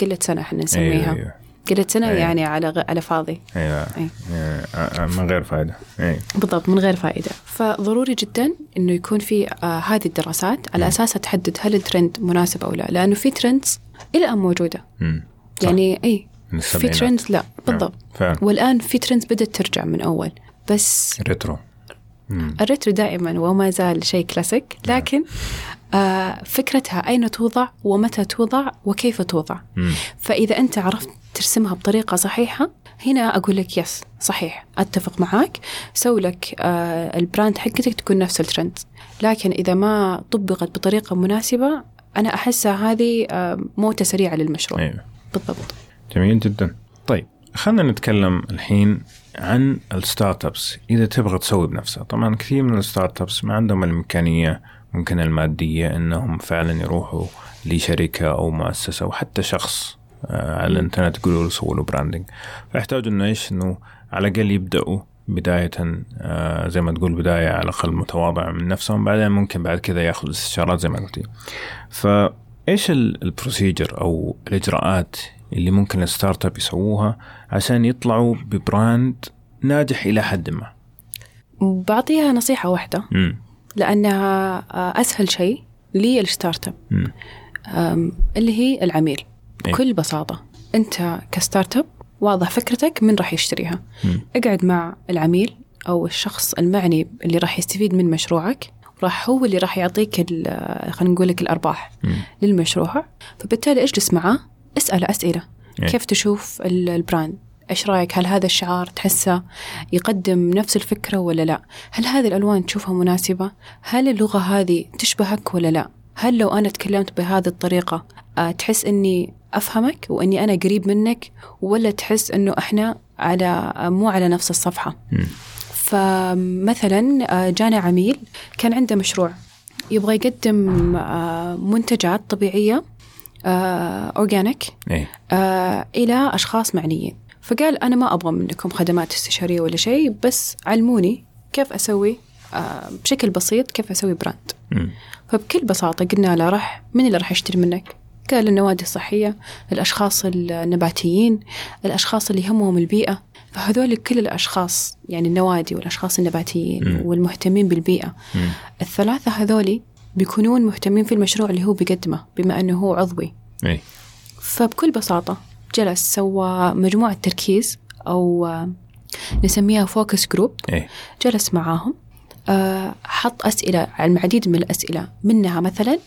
قلة سنة إحنا نسميها أيوه قلة سنة أيوة. يعني على غ... على فاضي. أيوه أي. آه، من غير فائده أيوه بالضبط من غير فائدة فضروري جدا أنه يكون في آه هذه الدراسات على أساسها تحدد هل الترند مناسب أو لا لأنه في ترندز موجودة. مم. صح. يعني من في. trends لا بالضبط. فعلا. والآن في trends بدأت ترجع من أول. بس retro. مم. ال retro دائما وما زال شيء كلاسيك لكن آه فكرتها أين توضع ومتى توضع وكيف توضع. مم. فإذا أنت عرفت ترسمها بطريقة صحيحة هنا أقول لك yes صحيح أتفق معاك. سوي لك آه ال brand حقتك تكون نفس الترند. لكن إذا ما طبقت بطريقة مناسبة أنا أحسها هذه آه موتة سريعة للمشروع. أيوه. بالضبط. جميل جدا. طيب خلينا نتكلم الحين عن ال startups. إذا تبغى تسوي بنفسها طبعا كثير من ال startups ما عندهم الامكانيه ممكن المادية إنهم فعلا يروحوا لشركة أو مؤسسة أو حتى شخص آه، على الإنترنت يقولوا له سووا له branding فيحتاجوا إنه إيش؟ إنه على الأقل يبدأوا بداية آه، زي ما تقول بداية على الأقل متواضعة من نفسهم بعدين ممكن بعد كذا ياخذ استشارات زي ما قلتي فإيش ال- ال procedure أو الإجراءات اللي ممكن ال startup يسووها عشان يطلعوا ب brand ناجح إلى حد ما؟ بعطيها نصيحة واحدة. لأنها آه، أسهل شيء لل startup اللي هي العميل إيه. بكل بساطة أنت ك startup واضح فكرتك من راح يشتريها مم. اقعد مع العميل أو الشخص المعني اللي راح يستفيد من مشروعك راح هو اللي راح يعطيك ال- خلينا نقول لك الأرباح مم. للمشروع فبالتالي اجلس معاه اسأله أسئلة إيه. كيف تشوف ال- ال brand إيش رأيك؟ هل هذا الشعار تحسه يقدم نفس الفكرة ولا لا؟ هل هذه الألوان تشوفها مناسبة؟ هل اللغة هذه تشبهك ولا لا؟ هل لو أنا تكلمت بهذه الطريقة آه، تحس إني أفهمك وإني أنا قريب منك ولا تحس إنه إحنا على آه، مو على نفس الصفحة. فمثلا آه، جانا عميل كان عنده مشروع يبغى يقدم منتجات طبيعية اورجانيك إيه. إلى أشخاص معنيين. فقال أنا ما أبغى منكم خدمات استشارية ولا شيء بس علموني كيف أسوي آه بشكل بسيط كيف أسوي براند مم. فبكل بساطة قلنا له راح من اللي راح يشتري منك قال النوادي الصحية الأشخاص النباتيين الأشخاص اللي يهمهم البيئة فهذول كل الأشخاص يعني النوادي والأشخاص النباتيين مم. والمهتمين بالبيئة مم. الثلاثة هذولي بيكونون مهتمين في المشروع اللي هو بيقدمه بما أنه هو عضوي إيه. فبكل بساطة جلس سوى مجموعة تركيز أو آه، نسميها focus group إيه؟ جلس معاهم. آه، حط أسئلة عن العديد من الأسئلة منها مثلا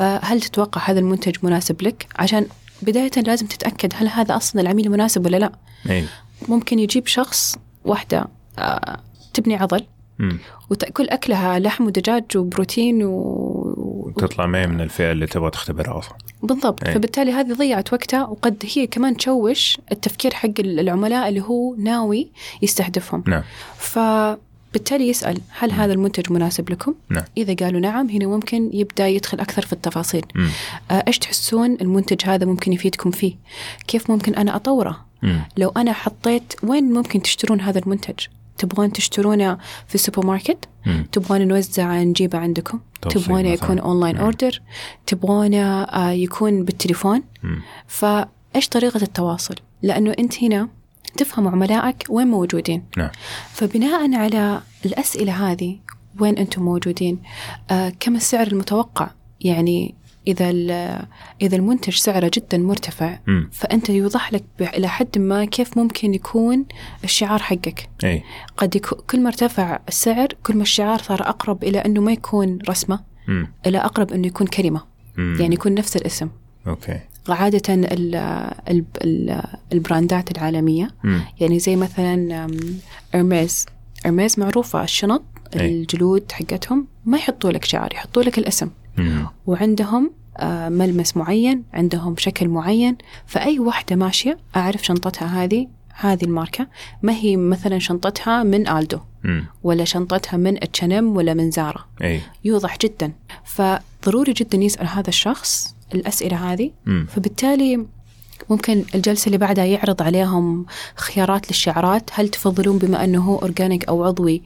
آه، هل تتوقع هذا المنتج مناسب لك؟ عشان بداية لازم تتأكد هل هذا أصلا العميل مناسب ولا لا. إيه؟ ممكن يجيب شخص واحدة تبني عضل. مم. وتأكل أكلها لحم ودجاج وبروتين و... وتطلع ما من الفئة اللي تبغى تختبرها أصلا بالضبط أي. فبالتالي هذه ضيعت وقتها وقد هي كمان تشوش التفكير حق العملاء اللي هو ناوي يستهدفهم نعم فبالتالي يسأل هل هذا المنتج مناسب لكم؟ نعم. إذا قالوا نعم هنا ممكن يبدأ يدخل أكثر في التفاصيل. آه، إيش تحسون المنتج هذا ممكن يفيدكم فيه؟ كيف ممكن أنا أطوره؟ مم. لو أنا حطيت وين ممكن تشترون هذا المنتج؟ تبغون تشترونه في السوبر ماركت؟ مم. تبغون نوزع نجيبه عندكم؟ تبغونه. يكون online. order؟ تبغونه يكون بالتليفون؟ مم. فايش طريقة التواصل؟ لأنه أنت هنا تفهم عملائك وين موجودين نعم فبناء على الأسئلة هذه وين أنتم موجودين آه كم السعر المتوقع يعني إذا ال- إذا المنتج سعره جدا مرتفع مم. فأنت يوضح لك إلى حد ما كيف ممكن يكون الشعار حقك إيه؟ قد يكون كل ما ارتفع السعر كل ما الشعار صار أقرب إلى أنه ما يكون رسمة مم. إلى أقرب أنه يكون كلمة مم. يعني يكون نفس الاسم okay عادة ال ال ال البراندات العالمية مم. يعني زي مثلا Hermès Hermès معروفة الشنط أي. الجلود حقتهم ما يحطوا لك شعار يحطوا لك الاسم. وعندهم آه، ملمس معين عندهم شكل معين فأي واحدة ماشية أعرف شنطتها هذه هذه الماركة ما هي مثلا شنطتها من Aldo مم. ولا شنطتها من اتشنم ولا من Zara إيه؟ يوضح جدا فضروري جدا يسأل هذا الشخص الأسئلة هذه مم. فبالتالي ممكن الجلسة اللي بعدها يعرض عليهم خيارات للشعارات هل تفضلون بما أنه هو أورجانيك أو عضوي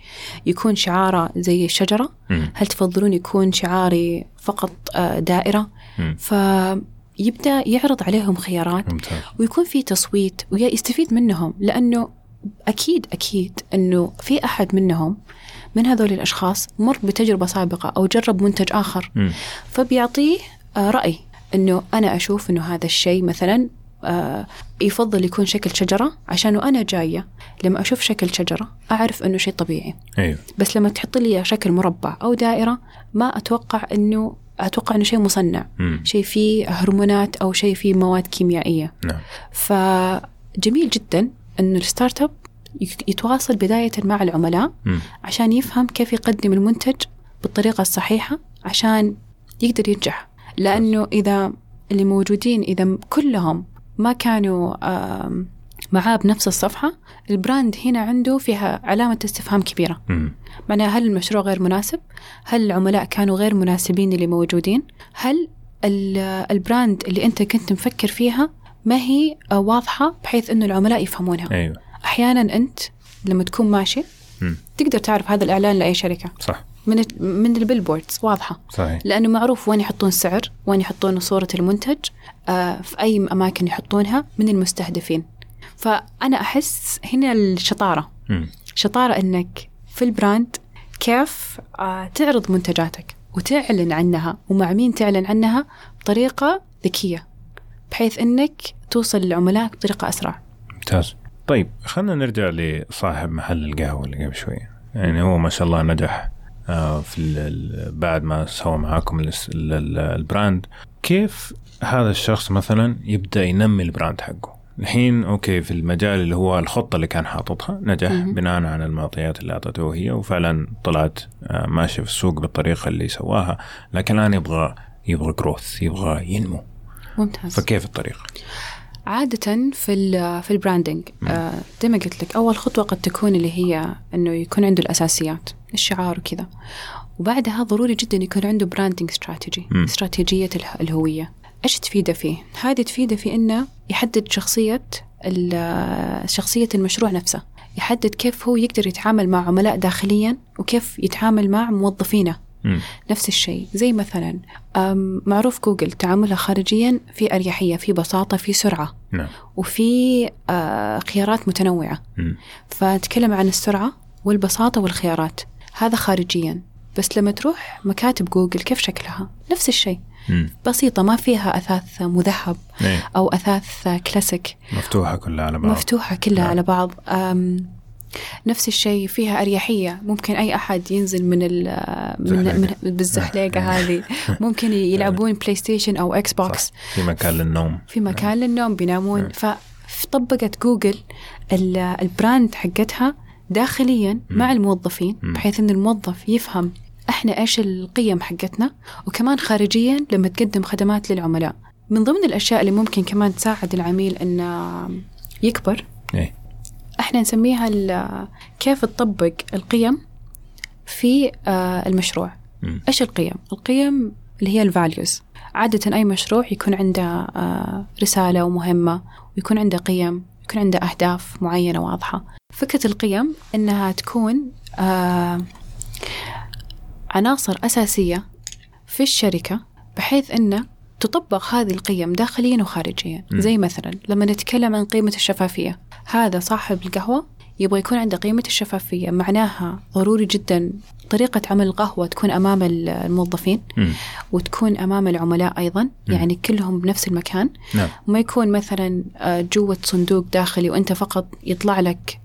يكون شعاره زي الشجرة. هل تفضلون يكون شعاري فقط آه، دائرة مم. فيبدأ يعرض عليهم خيارات ممتاز ويكون في تصويت ويستفيد منهم لأنه أكيد أكيد أنه في أحد منهم من هذول الأشخاص مر بتجربة سابقة أو جرب منتج آخر مم. فبيعطيه آه، رأي أنه أنا أشوف أنه هذا الشيء مثلا يفضل يكون شكل شجرة عشان أنا جاية لما أشوف شكل شجرة أعرف أنه شيء طبيعي. أيوه بس لما تحط لي شكل مربع أو دائرة ما أتوقع أنه أتوقع أنه شيء مصنع. مم. شيء فيه هرمونات أو شيء فيه مواد كيميائية. نعم. فجميل جدا أنه ال startup يتواصل بداية مع العملاء مم. عشان يفهم كيف يقدم المنتج بالطريقة الصحيحة عشان يقدر ينجح. لأنه إذا اللي موجودين إذا كلهم ما كانوا معاه بنفس الصفحة ال brand هنا عنده فيها علامة استفهام كبيرة. معناها هل المشروع غير مناسب؟ هل العملاء كانوا غير مناسبين اللي موجودين؟ هل ال- ال brand اللي أنت كنت مفكر فيها ما هي آه، واضحة بحيث أنه العملاء يفهمونها أيوه أحيانا أنت لما تكون ماشي. تقدر تعرف هذا الإعلان لأي شركة صح من من ال billboards واضحة. صحيح. لأنه معروف وين يحطون السعر وين يحطون صورة المنتج آه، في أي أماكن يحطونها من المستهدفين. فأنا أحس هنا الشطارة. مم. شطارة أنك في ال brand كيف آه، تعرض منتجاتك وتعلن عنها ومع مين تعلن عنها؟ بطريقة ذكية بحيث أنك توصل للعملاء بطريقة أسرع. ممتاز. طيب خلينا نرجع لصاحب محل القهوة اللي قبل شوية يعني هو ما شاء الله نجح في ال- ال- بعد ما سوى معاكم الس- ال- ال- ال brand كيف هذا الشخص مثلا يبدأ ينمي ال brand حقه؟ الحين okay في المجال اللي هو الخطة اللي كان حاططها نجح. بناء على المعطيات اللي أعطته هي وفعلا طلعت آه، ماشية في السوق بالطريقة اللي سواها لكن الآن يبغى يبغى growth يبغى ينمو. ممتاز. فكيف الطريقة؟ عادة في ال في ال branding آه، زي ما قلت لك أول خطوة قد تكون اللي هي إنه يكون عنده الأساسيات. الشعار وكذا. وبعدها ضروري جدا يكون عنده branding strategy مم. استراتيجية اله- الهوية. إيش تفيده فيه؟ هذه تفيده في إنه يحدد شخصية ال- شخصية المشروع نفسه. يحدد كيف هو يقدر يتعامل مع عملاء داخليا وكيف يتعامل مع موظفينه. مم. نفس الشيء. زي مثلا معروف جوجل تعاملها خارجيا في أريحية في بساطة في سرعة. نعم. وفي آه، خيارات متنوعة. مم. فنتكلم عن السرعة والبساطة والخيارات. هذا خارجيا بس لما تروح مكاتب جوجل كيف شكلها؟ نفس الشيء. بسيطة ما فيها أثاث مذهب إيه. أو أثاث كلاسيك. مفتوحة كلها على بعض. مفتوحة كلها نعم. على بعض. نفس الشيء فيها أريحية. ممكن أي أحد ينزل من ال من. من بالزحليقة هذه. [LAUGHS] ممكن يلعبون بلاي ستيشن أو إكس بوكس. في مكان للنوم. في مكان للنوم بينامون. فطبقت جوجل ال- ال brand حقتها داخليا مع الموظفين. بحيث إن الموظف يفهم إحنا إيش القيم حقتنا وكمان خارجيا لما تقدم خدمات للعملاء من ضمن الأشياء اللي ممكن كمان تساعد العميل إنه يكبر إيه. إحنا نسميها كيف تطبق القيم في آه، المشروع. إيش القيم؟ القيم اللي هي الفاليوز عادة أي مشروع يكون عنده آه، رسالة ومهمة ويكون عنده قيم يكون عنده أهداف معينة واضحة. فكرة القيم إنها تكون آه، عناصر أساسية في الشركة بحيث أنه تطبق هذه القيم داخليا وخارجيا. زي مثلا لما نتكلم عن قيمة الشفافية. هذا صاحب القهوة يبغى يكون عنده قيمة الشفافية معناها ضروري جدا طريقة عمل القهوة تكون أمام الموظفين. وتكون أمام العملاء أيضا. يعني كلهم بنفس المكان نعم ما يكون مثلا آه، جوة صندوق داخلي وأنت فقط يطلع لك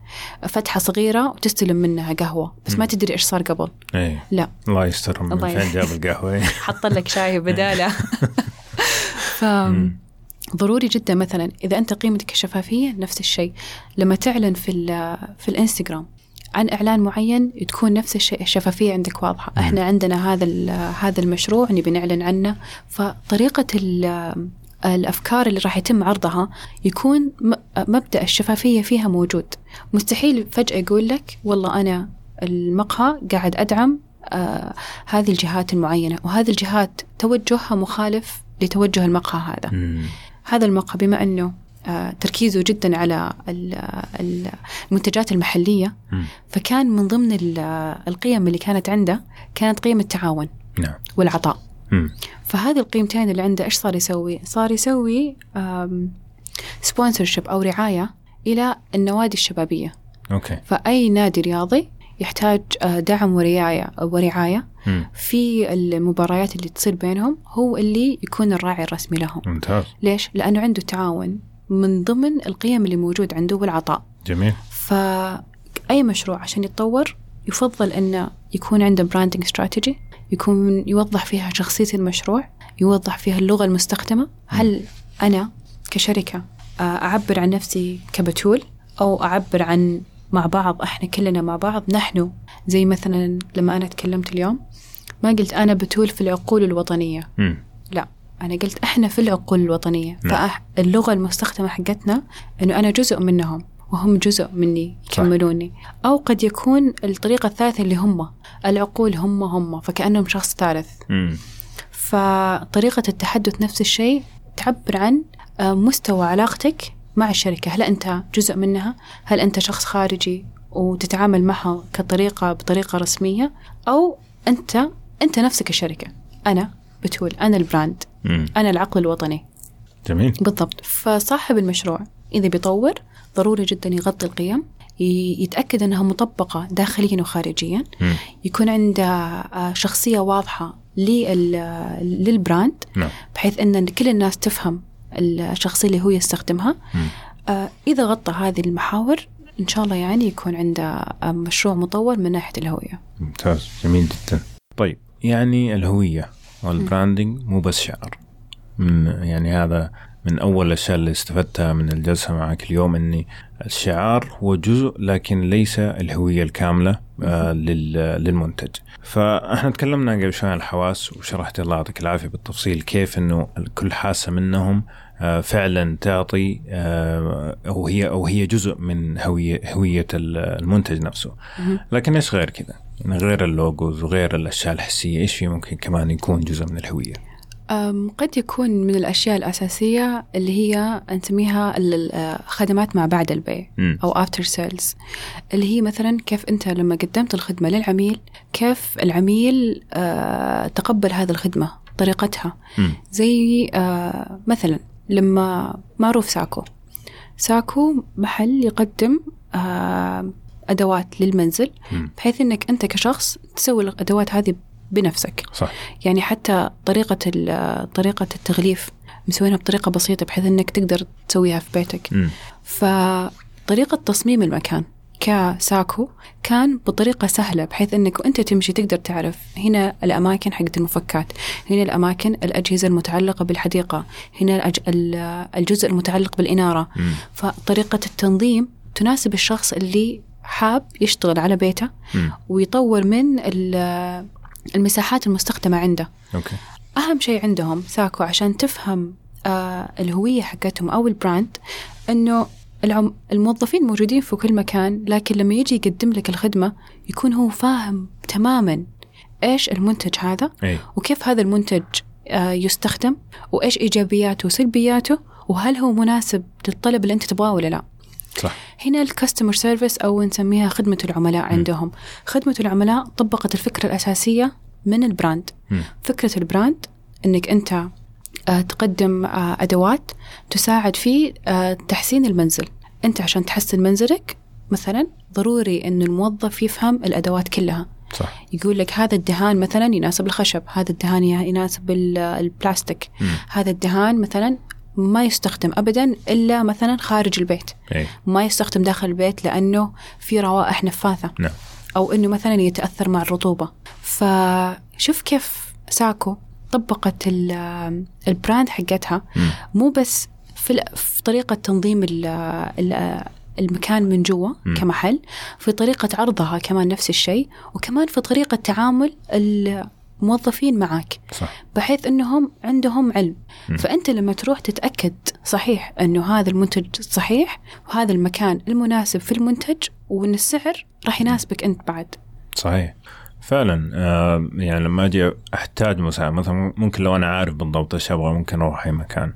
فتحة صغيرة وتستلم منها قهوة بس ما. تدري إيش صار قبل إيه لا الله يستر من فين. جاب القهوة إيه. [LAUGHS] حط لك شاي بداله [LAUGHS] ف. ضروري جدا مثلا إذا أنت قيمتك الشفافية نفس الشيء. لما تعلن في في الإنستغرام عن إعلان معين تكون نفس الشيء الشفافية عندك واضحة. مم. إحنا عندنا هذا هذا المشروع نبي نعلن عنه. فطريقة ال- الأفكار اللي راح يتم عرضها يكون مبدأ الشفافية فيها موجود. مستحيل فجأة يقول لك والله أنا المقهى قاعد أدعم آه هذه الجهات المعينة وهذه الجهات توجهها مخالف لتوجه المقهى هذا. مم. هذا المقهى بما أنه آه، تركيزه جدا على ال- ال- المنتجات المحلية مم. فكان من ضمن ال- القيم اللي كانت عنده كانت قيم التعاون نعم والعطاء. فهذه القيمتين اللي عنده إيش صار يسوي؟ صار يسوي sponsorship أو رعاية إلى النوادي الشبابية أوكي فأي نادي رياضي يحتاج آه، دعم ورعاية ورعاية مم. في المباريات اللي تصير بينهم هو اللي يكون الراعي الرسمي لهم. ممتاز. ليش؟ لأنه عنده تعاون من ضمن القيم اللي موجود عنده والعطاء. جميل. فأي مشروع عشان يتطور يفضل أنه يكون عنده براندنج استراتيجي يكون يوضح فيها شخصية المشروع يوضح فيها اللغة المستخدمة. هل أنا كشركة آه، أعبر عن نفسي كبتول أو أعبر عن مع بعض إحنا كلنا مع بعض نحن زي مثلا لما أنا تكلمت اليوم ما قلت أنا بتول في العقول الوطنية مم. لا أنا قلت إحنا في العقول الوطنية نعم. فاللغة المستخدمة حقتنا إنه أنا جزء منهم وهم جزء مني يكملوني أو قد يكون الطريقة الثالثة اللي هم العقول هم هم فكأنهم شخص ثالث. فطريقة التحدث نفس الشيء تعبر عن آه، مستوى علاقتك مع الشركة. هل أنت جزء منها؟ هل أنت شخص خارجي وتتعامل معها كطريقة بطريقة رسمية؟ أو أنت أنت نفسك الشركة. أنا بتقول أنا البراند. مم. أنا العقل الوطني. جميل. بالضبط. فصاحب المشروع إذا بيطور ضروري جدا يغطي القيم يتأكد أنها مطبقة داخليا وخارجيا. مم. يكون عنده آه، شخصية واضحة لل- للبراند. نعم. بحيث أن كل الناس تفهم الشخصية اللي هو يستخدمها. آه، إذا غطى هذه المحاور إن شاء الله يعني يكون عنده آه، مشروع مطور من ناحية الهوية. ممتاز جميل جدا. طيب يعني الهوية والبراندنج مو بس شعار من يعني هذا من أول الأشياء اللي استفدتها من الجلسة معك اليوم أني الشعار هو جزء لكن ليس الهوية الكاملة آه لل- للمنتج. فاحنا تكلمنا قبل شوي عن الحواس وشرحت الله يعطيك العافية بالتفصيل كيف أنه كل حاسة منهم آه، فعلا تعطي آه، أو هي أو هي جزء من هوية هوية المنتج نفسه. لكن إيش غير كذا؟ غير اللوجوز وغير الأشياء الحسية إيش في ممكن كمان يكون جزء من الهوية؟ قد يكون من الأشياء الأساسية اللي هي نسميها ال- ال- آه، خدمات ما بعد البيع. أو after sales اللي هي مثلا كيف أنت لما قدمت الخدمة للعميل كيف العميل آه، تقبل هذه الخدمة طريقتها. زي آه، مثلا لما معروف ساكو ساكو محل يقدم أدوات للمنزل. بحيث إنك أنت كشخص تسوي الأدوات هذه بنفسك صح يعني حتى طريقة ال- طريقة التغليف مسوينها بطريقة بسيطة بحيث إنك تقدر تسويها في بيتك مم. فطريقة تصميم المكان كساكو كان بطريقة سهلة بحيث إنك وأنت تمشي تقدر تعرف هنا الأماكن حقت المفكات، هنا الأماكن الأجهزة المتعلقة بالحديقة، هنا الجزء المتعلق بالإنارة، مم. فطريقة التنظيم تناسب الشخص اللي حاب يشتغل على بيته مم. ويطور من ال- المساحات المستخدمة عنده. أوكي. أهم شيء عندهم ساكو عشان تفهم آه الهوية حقتهم أو ال brand أنه العم الموظفين موجودين في كل مكان لكن لما يجي يقدم لك الخدمة يكون هو فاهم تماما إيش المنتج هذا إي. وكيف هذا المنتج آه يستخدم وإيش إيجابياته وسلبياته وهل هو مناسب للطلب اللي أنت تبغاه ولا لا. صح. هنا ال customer service أو نسميها خدمة العملاء عندهم. خدمة العملاء طبقت الفكرة الأساسية من ال brand. مم. فكرة ال brand إنك أنت آه، تقدم آه، أدوات تساعد في آه، تحسين المنزل. أنت عشان تحسن منزلك مثلا ضروري انه الموظف يفهم الأدوات كلها. صح. يقول لك هذا الدهان مثلا يناسب الخشب هذا الدهان يناسب ال- البلاستيك. مم. هذا الدهان مثلا ما يستخدم ابدا إلا مثلا خارج البيت. اي ما يستخدم داخل البيت لأنه في روائح نفاثة. نعم. أو أنه مثلا يتأثر مع الرطوبة. فشوف كيف ساكو طبقت ال- ال brand حقتها. مو بس في, طريقة تنظيم ال- ال- المكان من جوا. كمحل في طريقة عرضها كمان نفس الشيء وكمان في طريقة تعامل الموظفين معك صح. بحيث إنهم عندهم علم. مم. فأنت لما تروح تتأكد صحيح إنه هذا المنتج صحيح وهذا المكان المناسب في المنتج وإن السعر راح يناسبك أنت بعد. صحيح. فعلا آه يعني لما أجي أحتاج مساعدة مثلا ممكن لو أنا عارف بالضبط إيش أبغى ممكن أروح أي مكان.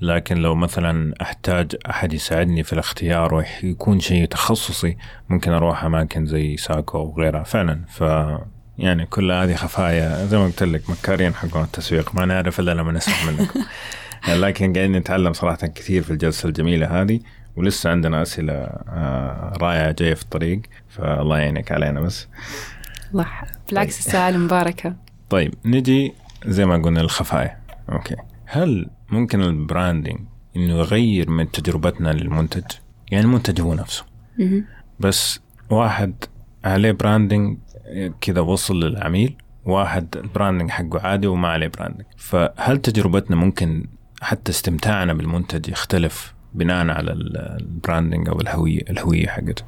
لكن لو مثلا أحتاج أحد يساعدني في الاختيار ويكون شيء تخصصي ممكن أروح أماكن زي ساكو وغيرها فعلا ف يعني كل هذه خفايا زي ما قلت لك مكارين حقون التسويق. ما نعرف إلا لما نسمع منكم [LAUGHS] لكن قاعدين نتعلم صراحة كثير في الجلسة الجميلة هذه ولسه عندنا أسئلة آه، رائعة جاية في الطريق فالله يعينك علينا بس. الله بالعكس الساعة المباركة. [LAUGHS] طيب نجي زي ما قلنا الخفايا أوكي. هل ممكن ال branding إنه يغير من تجربتنا للمنتج؟ يعني المنتج هو نفسه. بس واحد عليه branding كذا وصل للعميل واحد ال branding حقه عادي وما عليه branding فهل تجربتنا ممكن حتى استمتاعنا بالمنتج يختلف بناء على ال- ال branding أو الهويه الهوية حقته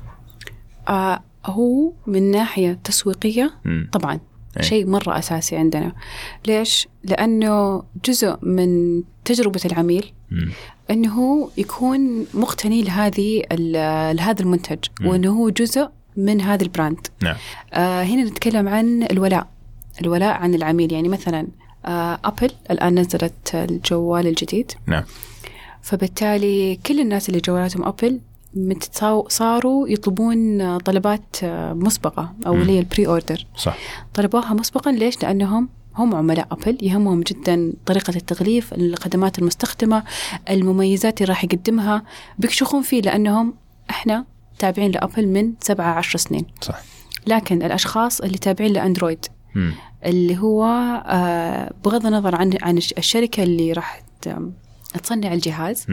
آه هو من ناحية تسويقية مم. طبعا أي. شيء مرة أساسي عندنا ليش لأنه جزء من تجربة العميل. إنه هو يكون مقتني لهذه لهذا المنتج. وإنه هو جزء من هذا ال brand. نعم. آه هنا نتكلم عن الولاء الولاء عن العميل. يعني مثلا آه أبل الآن نزلت الجوال الجديد. نعم. فبالتالي كل الناس اللي جوالاتهم أبل متتصاو- صاروا يطلبون طلبات آه، مسبقة أو. اللي هي البري أوردر صح. طلبوها مسبقا ليش؟ لأنهم هم عملاء أبل يهمهم جدا طريقة التغليف الخدمات المستخدمة المميزات اللي راح يقدمها. بيكشخون فيه لأنهم إحنا تابعين لأبل من سبعة عشر سنين صح لكن الأشخاص اللي تابعين لأندرويد. اللي هو آه، بغض النظر عن عن الش- الشركة اللي راح تصنع الجهاز.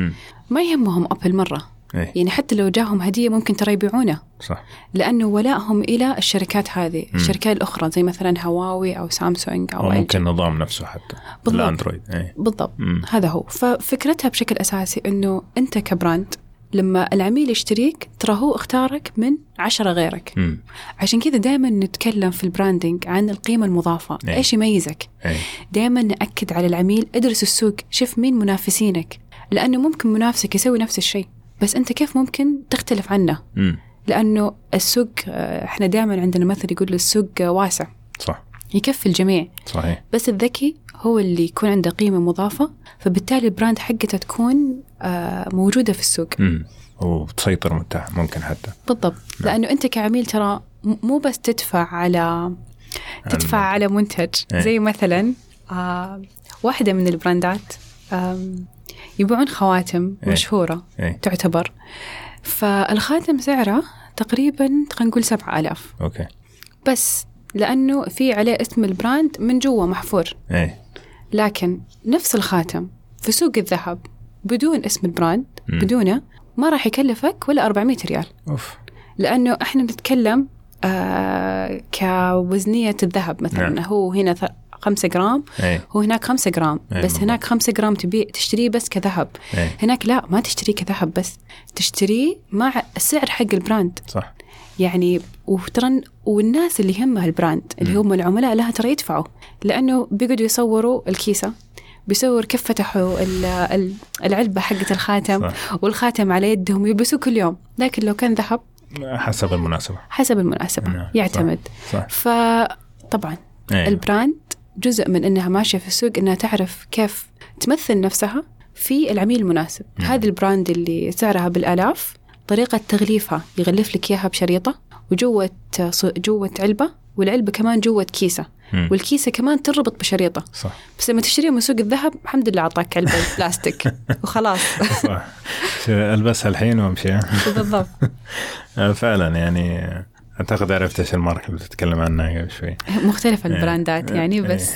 ما يهمهم أبل مرة إيه يعني حتى لو جاهم هدية ممكن ترى يبيعونه صح لأنه ولائهم إلى الشركات هذه مم. الشركات الأخرى زي مثلا هواوي أو سامسونج أو LG. ممكن النظام نفسه حتى بالضبط. الاندرويد إيه بالضبط. هذا هو ففكرتها بشكل أساسي إنه أنت ك brand لما العميل يشتريك ترى هو اختارك من عشرة غيرك. مم. عشان كذا دائما نتكلم في ال branding عن القيمة المضافة. إيه. إيش يميزك؟ إيه دائما نأكد على العميل ادرس السوق شوف مين منافسينك. لأنه ممكن منافسك يسوي نفس الشيء بس أنت كيف ممكن تختلف عنه؟ مم. لأنه السوق آه، إحنا دائما عندنا مثل يقول السوق آه، واسع. صح. يكفي الجميع. صحيح. بس الذكي هو اللي يكون عنده قيمة مضافة فبالتالي البراند حقته تكون آه، موجودة في السوق. مم. وتسيطر ممكن حتى. بالضبط. لأنه أنت كعميل ترى مو بس تدفع على تدفع. على منتج. إيه. زي مثلا آه واحدة من ال brandات يبيعون خواتم إيه. مشهورة إيه. تعتبر. فالخاتم سعره تقريبا خلينا نقول 7000 أوكي. بس لأنه في عليه اسم ال brand من جوا محفور. إيه. لكن نفس الخاتم في سوق الذهب بدون اسم ال brand بدونه ما راح يكلفك ولا 400 ريال. أوف. لأنه إحنا نتكلم آه كوزنية الذهب مثلا. نعم. هو هنا 5 جرام. إيه هو هناك 5 جرام. أي بس. هناك 5 جرام تبي تشتريه بس كذهب. إيه هناك لا ما تشتريه كذهب بس. تشتريه مع السعر حق ال brand. صح. يعني وترى والناس اللي يهمها ال brand اللي هم العملاء لها ترى يدفعوا. لأنه بيقعدوا يصوروا الكيسة بيصور كيف فتحوا ال- ال- العلبة حقت الخاتم صح. والخاتم على يدهم يلبسوه كل يوم. لكن لو كان ذهب حسب المناسبة. حسب المناسبة نعم، يعتمد. صح. فطبعا إيه. ال brand جزء من إنها ماشية في السوق إنها تعرف كيف تمثل نفسها في العميل المناسب. نعم. هذه ال brand اللي سعرها بالآلاف طريقة تغليفها يغلف لك إياها بشريطة وجوة جوة علبة والعلبة كمان جوة كيسة. مم. والكيسة كمان تربط بشريطة. صح. بس لما تشتريها من سوق الذهب الحمد لله أعطاك علبة [LAUGHS] بلاستيك. وخلاص. صح. شو البسها الحين وأمشي. ها؟ [LAUGHS] بالضبط. [LAUGHS] آه، فعلا يعني أعتقد عرفت إيش الماركة اللي بتتكلم عنها قبل شوي. مختلف ال brands يعني بس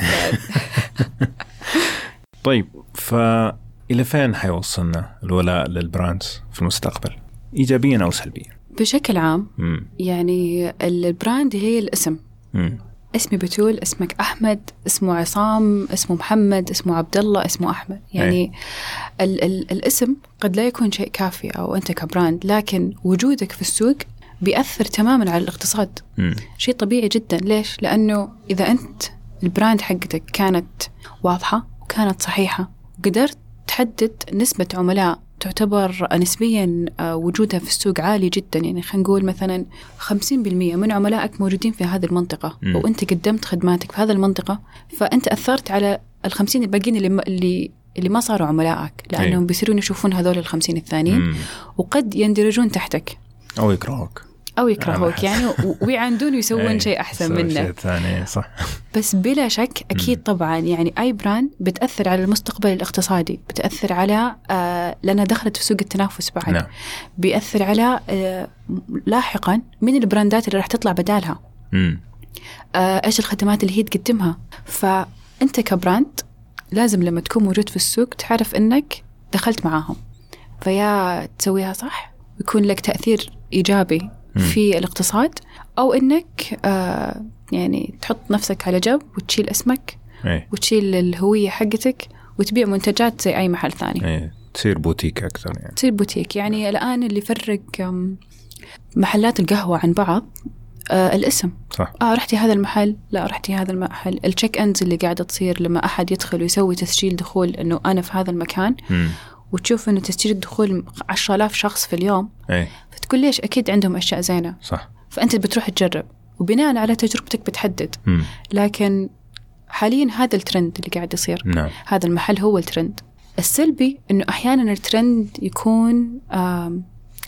طيب فإلى فين حيوصلنا الولاء لل brands في المستقبل؟ إيجابيا أو سلبيا؟ بشكل عام مم. يعني ال brand هي الاسم مم. اسمي بتول اسمك أحمد اسمه عصام اسمه محمد اسمه عبد الله اسمه أحمد يعني ال ال الاسم قد لا يكون شيء كافي أو أنت ك brand لكن وجودك في السوق بيأثر تماما على الاقتصاد مم. شيء طبيعي جدا ليش لأنه إذا أنت ال brand حقتك كانت واضحة وكانت صحيحة وقدرت تحدد نسبة عملاء تعتبر نسبيا آه، وجودها في السوق عالي جدا يعني خلينا نقول مثلا 50% من عملائك موجودين في هذه المنطقة مم. وأنت قدمت خدماتك في هذه المنطقة فأنت أثرت على ال 50 الباقيين اللي ما- اللي اللي ما صاروا عملائك لأنهم أيوة. بيصيرون يشوفون هذول ال 50 الثانيين مم. وقد يندرجون تحتك أو يكرهوك أو يكرهوك يعني ويعاندون ويسوون إيه، شيء أحسن منك شيء ثاني صح. بس بلا شك أكيد طبعا يعني أي براند بتأثر على المستقبل الاقتصادي بتأثر على آه لأنها دخلت في سوق التنافس بعد. نعم. بيأثر على آه لاحقا من البراندات اللي راح تطلع بدالها. مم. آه إيش الخدمات اللي هي تقدمها. فأنت كبراند لازم لما تكون موجود في السوق تعرف إنك دخلت معاهم. فيا تسويها صح؟ ويكون لك تأثير إيجابي. في الاقتصاد أو إنك آه يعني تحط نفسك على جنب وتشيل اسمك إيه. وتشيل الهوية حقتك وتبيع منتجات زي أي محل ثاني. إيه. تصير بوتيك أكثر يعني. تصير بوتيك. يعني الآن اللي يفرق محلات القهوة عن بعض آه الاسم. صح. آه رحتي هذا المحل؟ لا رحتي هذا المحل. ال check-ins اللي قاعدة تصير لما أحد يدخل ويسوي تسجيل دخول إنه أنا في هذا المكان. مم. وتشوف إنه تسجيل الدخول 10000 شخص في اليوم إيه. فتقول ليش أكيد عندهم أشياء زينة؟ صح. فأنت بتروح تجرب وبناء على تجربتك بتحدد. مم. لكن حاليا هذا الترند اللي قاعد يصير. نعم. هذا المحل هو الترند. السلبي إنه أحيانا الترند يكون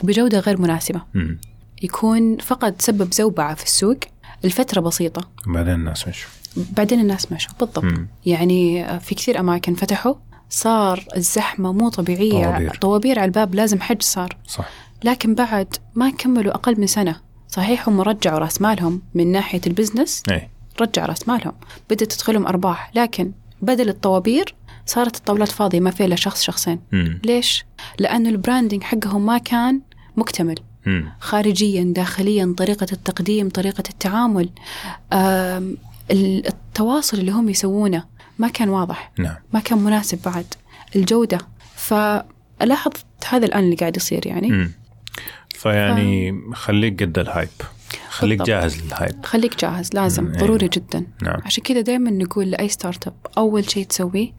بجودة غير مناسبة. مم. يكون فقط سبب زوبعة في السوق. لفتره بسيطة. بعدين الناس مشوا. بعدين الناس مشوا بالضبط. مم. يعني في كثير أماكن فتحوا. صار الزحمة مو طبيعية. طوابير. طوابير على الباب لازم حج صار. صح. لكن بعد ما كملوا أقل من سنة صحيح هم رجعوا رأس مالهم من ناحية ال business إيه. رجع رأس مالهم. بدأت تدخلهم أرباح. لكن بدل الطوابير صارت الطاولات فاضية ما فيها إلا شخص شخصين. مم. ليش؟ لأنه ال branding حقهم ما كان مكتمل. مم. خارجيا داخليا طريقة التقديم طريقة التعامل التواصل اللي هم يسوونه. ما كان واضح. نعم. ما كان مناسب بعد. الجودة. فلاحظ هذا الآن اللي قاعد يصير يعني. مم. فيعني خليك قد ال hype خليك بالضبط. جاهز لل hype خليك جاهز لازم. مم، ضروري أيوة. جدا. نعم. عشان كذا دائما نقول لأي startup أول شيء تسويه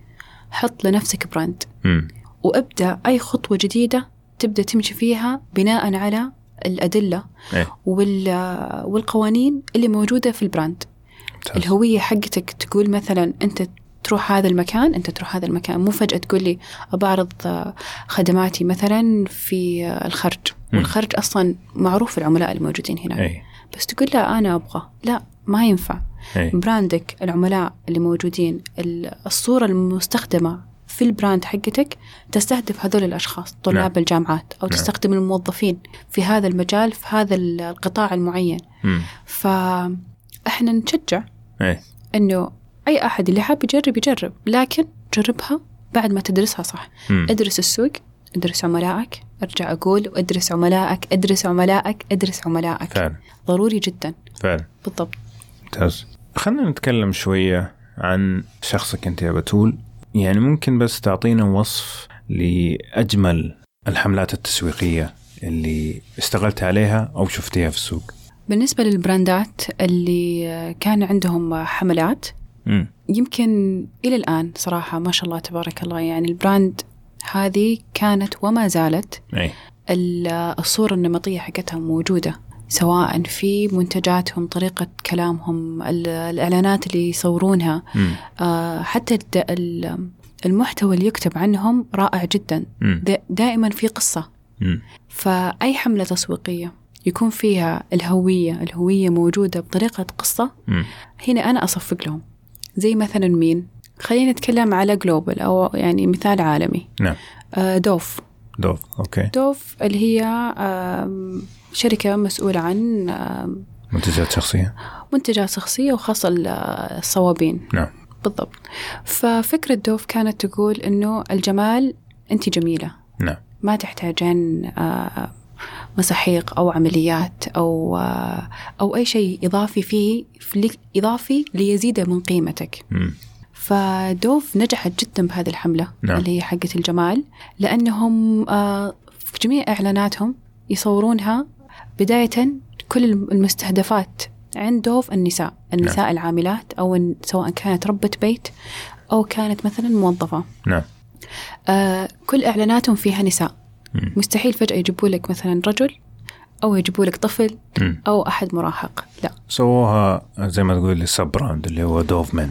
حط لنفسك brand مم. وابدأ أي خطوة جديدة تبدأ تمشي فيها بناء على الأدلة إيه. وال- والقوانين اللي موجودة في ال brand ممتاز. الهوية حقتك تقول مثلا أنت تروح هذا المكان أنت تروح هذا المكان. مو فجأة تقول لي أبي أعرض آه، خدماتي مثلا في الخرج. والخرج أصلا معروف العملاء الموجودين هناك. إيه بس تقول لا أنا أبغى. لا ما ينفع. إيه brand ك العملاء اللي موجودين ال- الصورة المستخدمة في ال brand حقتك تستهدف هذول الأشخاص طلاب نعم. الجامعات أو نعم. تستخدم الموظفين في هذا المجال في هذا القطاع المعين. مم. فإحنا نشجع إيه إنه أي أحد اللي حاب يجرب يجرب لكن جربها بعد ما تدرسها صح. مم. ادرس السوق ادرس عملائك أرجع أقول وادرس عملائك ادرس عملائك ادرس عملائك. فعلا. ضروري جدا. فعلا. بالضبط. ممتاز. خلينا نتكلم شوية عن شخصك أنت يا بتول. يعني ممكن بس تعطينا وصف لأجمل الحملات التسويقية اللي اشتغلت عليها أو شفتيها في السوق. بالنسبة للبراندات اللي كان عندهم حملات يمكن إلى الآن صراحة ما شاء الله تبارك الله يعني البراند هذه كانت وما زالت أي. ال- الصورة النمطية حقتها موجودة سواء في منتجاتهم طريقة كلامهم ال- الإعلانات اللي يصورونها. آه، حتى المحتوى اللي يكتب عنهم رائع جدا. دائما في قصة. مم. فأي حملة تسويقية يكون فيها الهوية الهوية موجودة بطريقة قصة مم. هنا أنا أصفق لهم. زي مثلا مين؟ خلينا نتكلم على global أو يعني مثال عالمي. نعم. آه، دوف. دوف okay. دوف اللي هي آم، شركة مسؤولة عن منتجات شخصية. منتجات شخصية وخاصة ال- الصوابين. نعم. بالضبط. ففكرة دوف كانت تقول إنه الجمال أنت جميلة. نعم. ما تحتاجين آه، مساحيق أو عمليات أو أو أي شيء إضافي فيه في- إضافي ليزيد من قيمتك. فدوف نجحت جدا بهذه الحملة نعم. اللي هي حقة الجمال لأنهم آه، في جميع إعلاناتهم يصورونها بداية كل المستهدفات عند دوف النساء النساء العاملات أو سواء كانت ربة بيت أو كانت مثلا موظفة. نعم. آه، كل إعلاناتهم فيها نساء. مم. مستحيل فجأة يجيبوا لك مثلا رجل أو يجيبوا لك طفل مم. أو أحد مراهق لا سووها زي ما تقول ال sub-brand اللي هو دوف من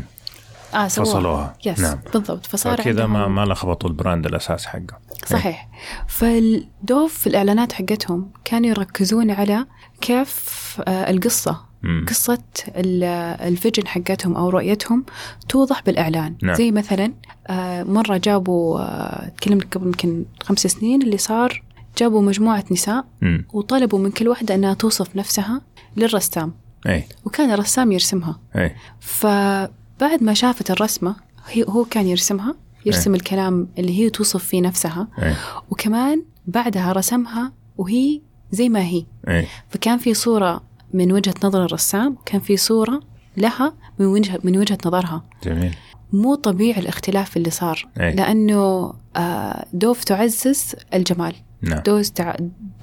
آه سووها. فصلوها. yes نعم. بالضبط فصار كذا ما ما لخبطوا ال brand الأساس حقه صحيح فالدوف في الإعلانات حقتهم كانوا يركزون على كيف آه، القصة مم. قصة ال- ال vision حقتهم أو رؤيتهم توضح بالإعلان. نعم. زي مثلا آه، مرة جابوا آه، تكلمت قبل يمكن خمس سنين اللي صار جابوا مجموعة نساء مم. وطلبوا من كل واحدة أنها توصف نفسها للرسام. إي. وكان الرسام يرسمها. إي. فبعد ما شافت الرسمة هي هو كان يرسمها يرسم الكلام اللي هي توصف فيه نفسها. إي. وكمان بعدها رسمها وهي زي ما هي. إي. فكان في صورة من وجهة نظر الرسام وكان في صورة لها من وجهة من وجهة نظرها. جميل. مو طبيعي الاختلاف اللي صار أي. لأنه آه، دوف تعزز الجمال. نعم.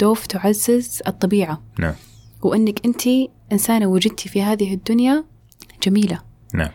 دوف تعزز الطبيعة. نعم. وأنك أنت إنسانة وجدتي في هذه الدنيا جميلة. نعم.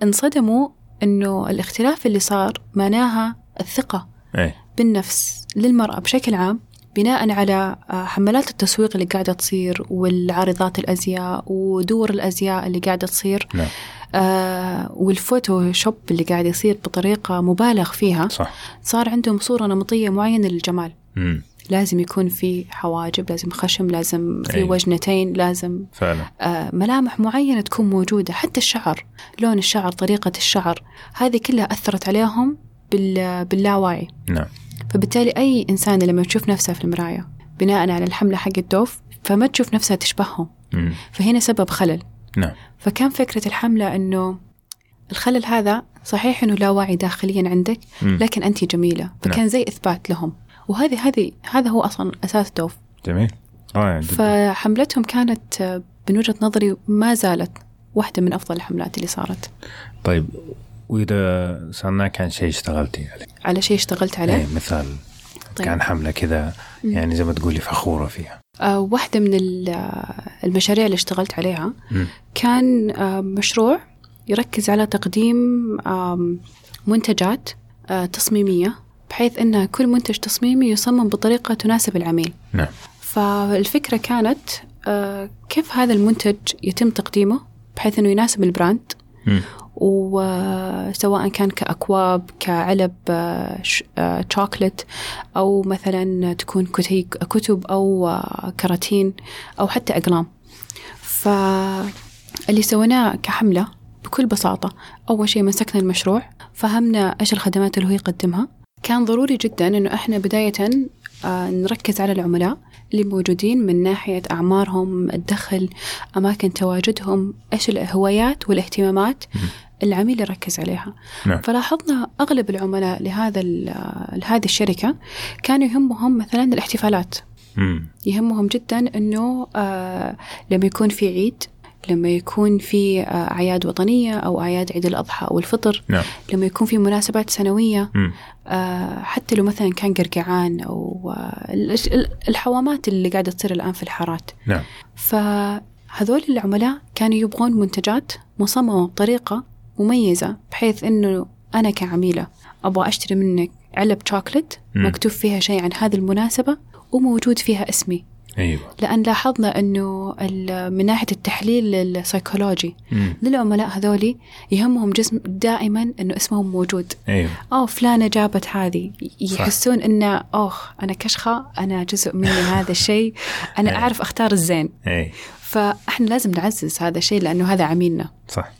فانصدموا أنه الاختلاف اللي صار معناها الثقة اي بالنفس للمرأة بشكل عام بناء على آه، حملات التسويق اللي قاعدة تصير والعارضات الأزياء ودور الأزياء اللي قاعدة تصير نعم. آه والفوتوشوب اللي قاعد يصير بطريقة مبالغ فيها صح. صار عندهم صورة نمطية معينة للجمال. مم. لازم يكون في حواجب لازم خشم لازم في أيوة. وجنتين لازم فعلا. آه ملامح معينة تكون موجودة. حتى الشعر لون الشعر طريقة الشعر هذه كلها أثرت عليهم بال- باللاوعي. نعم. فبالتالي أي إنسان لما تشوف نفسها في المراية بناء على الحملة حق الدوف فما تشوف نفسها تشبههم. فهنا سبب خلل. نعم. فكان فكرة الحملة أنه الخلل هذا صحيح أنه لا وعي داخليا عندك. لكن أنت جميلة. فكان زي إثبات لهم. وهذه هذه هذا هو أصلا أساس دوف. جميل. رائع جدا. فحملتهم كانت آه، من وجهة نظري ما زالت واحدة من أفضل الحملات اللي صارت. طيب وإذا سالناك عن شيء اشتغلتي عليه. على شيء اشتغلت عليه؟ اي مثال. طيب. كان حملة كذا يعني زي ما تقولي فخورة فيها. آه، واحدة من ال- آه، المشاريع اللي اشتغلت عليها مم. كان آه، مشروع يركز على تقديم آم، منتجات آه، تصميمية بحيث أن كل منتج تصميمي يصمم بطريقة تناسب العميل. نعم. فالفكرة كانت آه، كيف هذا المنتج يتم تقديمه بحيث أنه يناسب البراند؟ مم. وسواء كان كأكواب كعلب آه، ش- آه، أو مثلا تكون كتب أو آه، كراتين أو حتى أقلام. فاللي سويناه كحملة بكل بساطة. أول شيء مسكنا المشروع فهمنا إيش الخدمات اللي هو يقدمها. كان ضروري جدا إنه إحنا بداية نركز على العملاء. اللي موجودين من ناحية أعمارهم الدخل أماكن تواجدهم إيش الهوايات والاهتمامات العميل يركز عليها نعم. فلاحظنا أغلب العملاء لهذا لهذه الشركة كانوا يهمهم مثلا الاحتفالات مم. يهمهم جدا أنه آه لما يكون في عيد لما يكون في آه، أعياد وطنية أو أعياد عيد الأضحى أو الفطر نعم. لما يكون في مناسبات سنوية آه حتى لو مثلا كان قرقعان أو آه الحوامات اللي قاعدة تصير الآن في الحارات نعم. فهذول العملاء كانوا يبغون منتجات مصممة بطريقة مميزة بحيث أنه أنا كعميلة أبغى أشتري منك علب شوكلت مكتوب فيها شيء عن هذه المناسبة وموجود فيها اسمي أيوه. لأن لاحظنا إنه من ناحية التحليل السيكولوجي للعملاء هذولي يهمهم جسم دائما إنه اسمهم موجود. أيوه. أو فلانة جابت هذه. يحسون إنه أوه أنا كشخة أنا جزء مني [LAUGHS] هذا الشيء أنا أيوه. أعرف أختار الزين. أيوه. فإحنا لازم نعزز هذا الشيء لأنه هذا عميلنا. صح.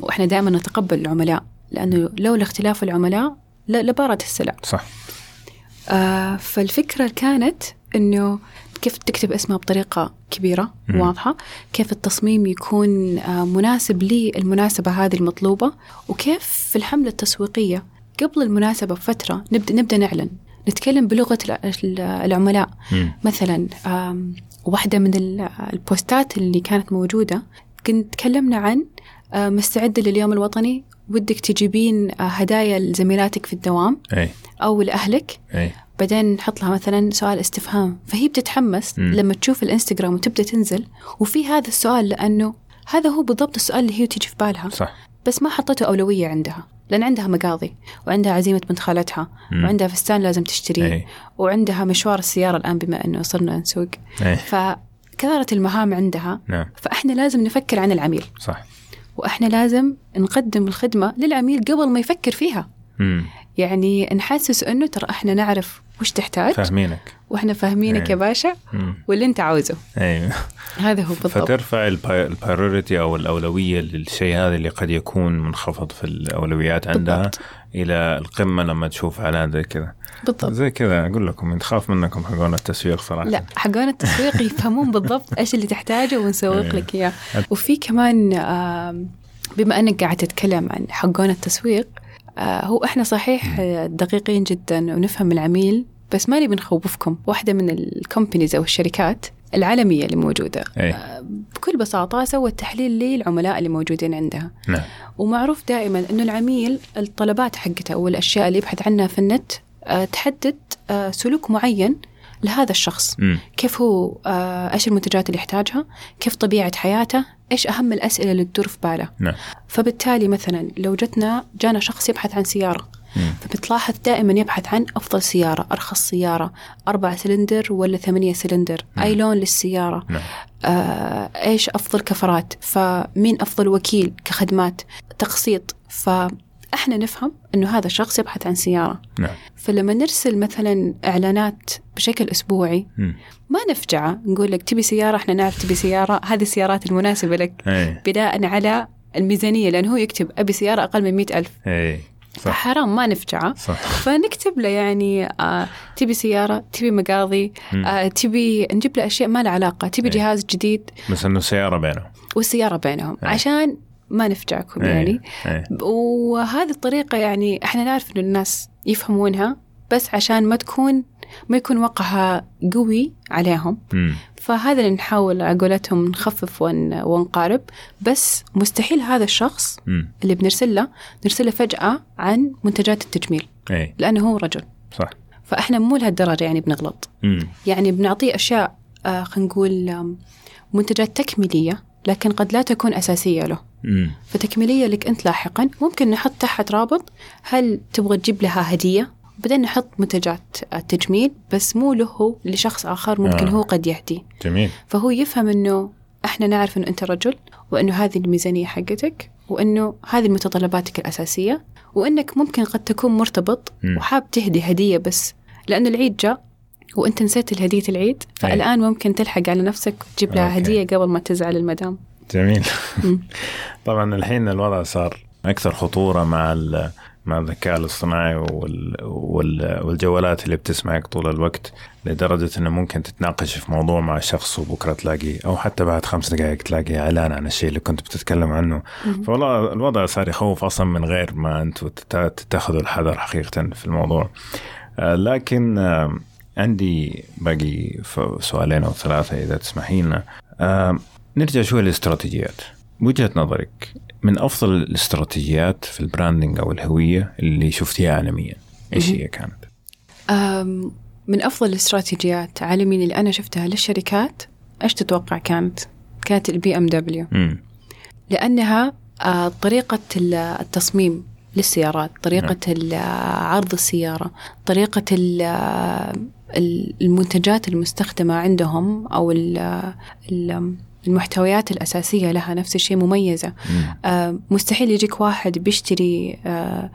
وإحنا دائما نتقبل العملاء لأنه لولا اختلاف العملاء لبارت السلع صح. آه فالفكرة كانت إنه كيف تكتب اسمها بطريقة كبيرة واضحة كيف التصميم يكون آه، مناسب للمناسبة هذه المطلوبة وكيف في الحملة التسويقية قبل المناسبة بفترة نبدأ, نبدأ نعلن نتكلم بلغة العملاء مم. مثلا واحدة من البوستات اللي كانت موجودة كنت تكلمنا عن آه، مستعدة لليوم الوطني ودك تجيبين آه، هدايا لزميلاتك في الدوام أي. أو لأهلك أي. بعدين نحط لها مثلا سؤال استفهام فهي بتتحمس م. لما تشوف الإنستغرام وتبدأ تنزل وفي هذا السؤال لأنه هذا هو بالضبط السؤال اللي هي تيجي في بالها صح بس ما حطته أولوية عندها لأن عندها مقاضي وعندها عزيمة بنت خالتها م. وعندها فستان لازم تشتريه أي. وعندها مشوار السيارة الآن بما إنه صرنا نسوق أي. فكثرت المهام عندها نعم. فإحنا لازم نفكر عن العميل صح وإحنا لازم نقدم الخدمة للعميل قبل ما يفكر فيها م. يعني نحسس إنه ترى إحنا نعرف وش تحتاج. فاهمينك. وإحنا فاهمينك. يا باشا واللي أنت عاوزه. أيوه هذا هو بالضبط. فترفع البايوريتي أو الأولوية للشيء هذا اللي قد يكون منخفض في الأولويات عندها بالضبط. إلى القمة لما تشوف اعلان زي كذا. بالضبط. زي كذا أقول لكم نخاف منكم حقون التسويق صراحة. لا حقون التسويق يفهمون بالضبط إيش اللي تحتاجه ونسوق لك إياه. وفي كمان بما إنك قاعد تتكلم عن حقون التسويق هو إحنا صحيح دقيقين جدا ونفهم العميل بس ما نبي نخوفكم واحدة من ال companies أو الشركات العالمية اللي موجودة أي. آه، بكل بساطة سوت تحليل للعملاء اللي موجودين عندها نعم. ومعروف دائما أنه العميل الطلبات حقته أو الأشياء اللي يبحث عنها في النت آه، تحدد سلوك معين لهذا الشخص م. كيف هو إيش المنتجات اللي يحتاجها كيف طبيعة حياته إيش أهم الأسئلة اللي تدور في باله نعم. فبالتالي مثلا لو جتنا جانا شخص يبحث عن سيارة مم. فبتلاحظ دائما يبحث عن أفضل سيارة أرخص سيارة أربعة سلندر ولا ثمانية سلندر مم. أي لون للسيارة نعم. آه إيش أفضل كفرات فمين أفضل وكيل كخدمات تقسيط ف إحنا نفهم انه هذا الشخص يبحث عن سيارة نعم. فلما نرسل مثلا إعلانات بشكل أسبوعي م. ما نفجعه نقول لك تبي سيارة إحنا نعرف تبي سيارة هذه السيارات المناسبة لك أي. بناء على الميزانية لأنه هو يكتب أبي سيارة أقل من مئة ألف أي. صح. حرام ما نفجعه صح. فنكتب له يعني آه تبي سيارة تبي مقاضي آه تبي نجيب له أشياء ما لها علاقة تبي أي. جهاز جديد بس إنه السيارة بينهم والسيارة بينهم أي. عشان ما نفجعكم أي. يعني أي. وهذه الطريقة يعني إحنا نعرف إنه الناس يفهمونها بس عشان ما تكون ما يكون وقعها قوي عليهم م. فهذا اللي نحاول على قولتهم نخفف ون ونقارب بس مستحيل هذا الشخص م. اللي بنرسل له نرسل له فجأة عن منتجات التجميل أي. لأنه هو رجل صح فإحنا مو لهالدرجة يعني بنغلط م. يعني بنعطيه أشياء آه خلينا نقول منتجات تكميلية لكن قد لا تكون أساسية له م. فتكميلية لك أنت لاحقا ممكن نحط تحت رابط هل تبغى تجيب لها هدية بعدين نحط منتجات التجميل بس مو له هو لشخص آخر ممكن آه. هو قد يهديه جميل فهو يفهم إنه إحنا نعرف إنه أنت رجل وإنه هذه الميزانية حقتك وإنه هذه متطلباتك الأساسية وإنك ممكن قد تكون مرتبط مم. وحاب تهدي هدية بس لأنه العيد جاء وانت نسيت الهدية العيد فالآن ممكن تلحق على نفسك وتجيب لها أوكي. هدية قبل ما تزعل المدام. جميل. [LAUGHS] طبعا الحين الوضع صار أكثر خطورة مع مع الذكاء الاصطناعي وال... وال... والجوالات اللي بتسمعك طول الوقت لدرجة إنه ممكن تتناقش في موضوع مع شخص وبكرة تلاقي أو حتى بعد خمس دقائق تلاقي إعلان عن الشيء اللي كنت بتتكلم عنه. فوالله الوضع صار يخوف أصلا من غير ما أنتم تتخذوا الحذر حقيقة في الموضوع. آه، لكن عندي باقي سؤالين أو ثلاثة إذا تسمحين لنا آه، نرجع شوي للاستراتيجيات وجهة نظرك من أفضل الاستراتيجيات في البراندنج أو الهوية اللي شفتيها عالميا إيش هي كانت؟ من أفضل الاستراتيجيات عالميا اللي أنا شفتها للشركات إيش تتوقع كانت؟ كانت ال BMW لأنها طريقة التصميم للسيارات طريقة نعم. عرض السيارة طريقة المنتجات المستخدمة عندهم أو المحتويات الأساسية لها نفس الشيء مميزة. آه مستحيل يجيك واحد بيشتري آه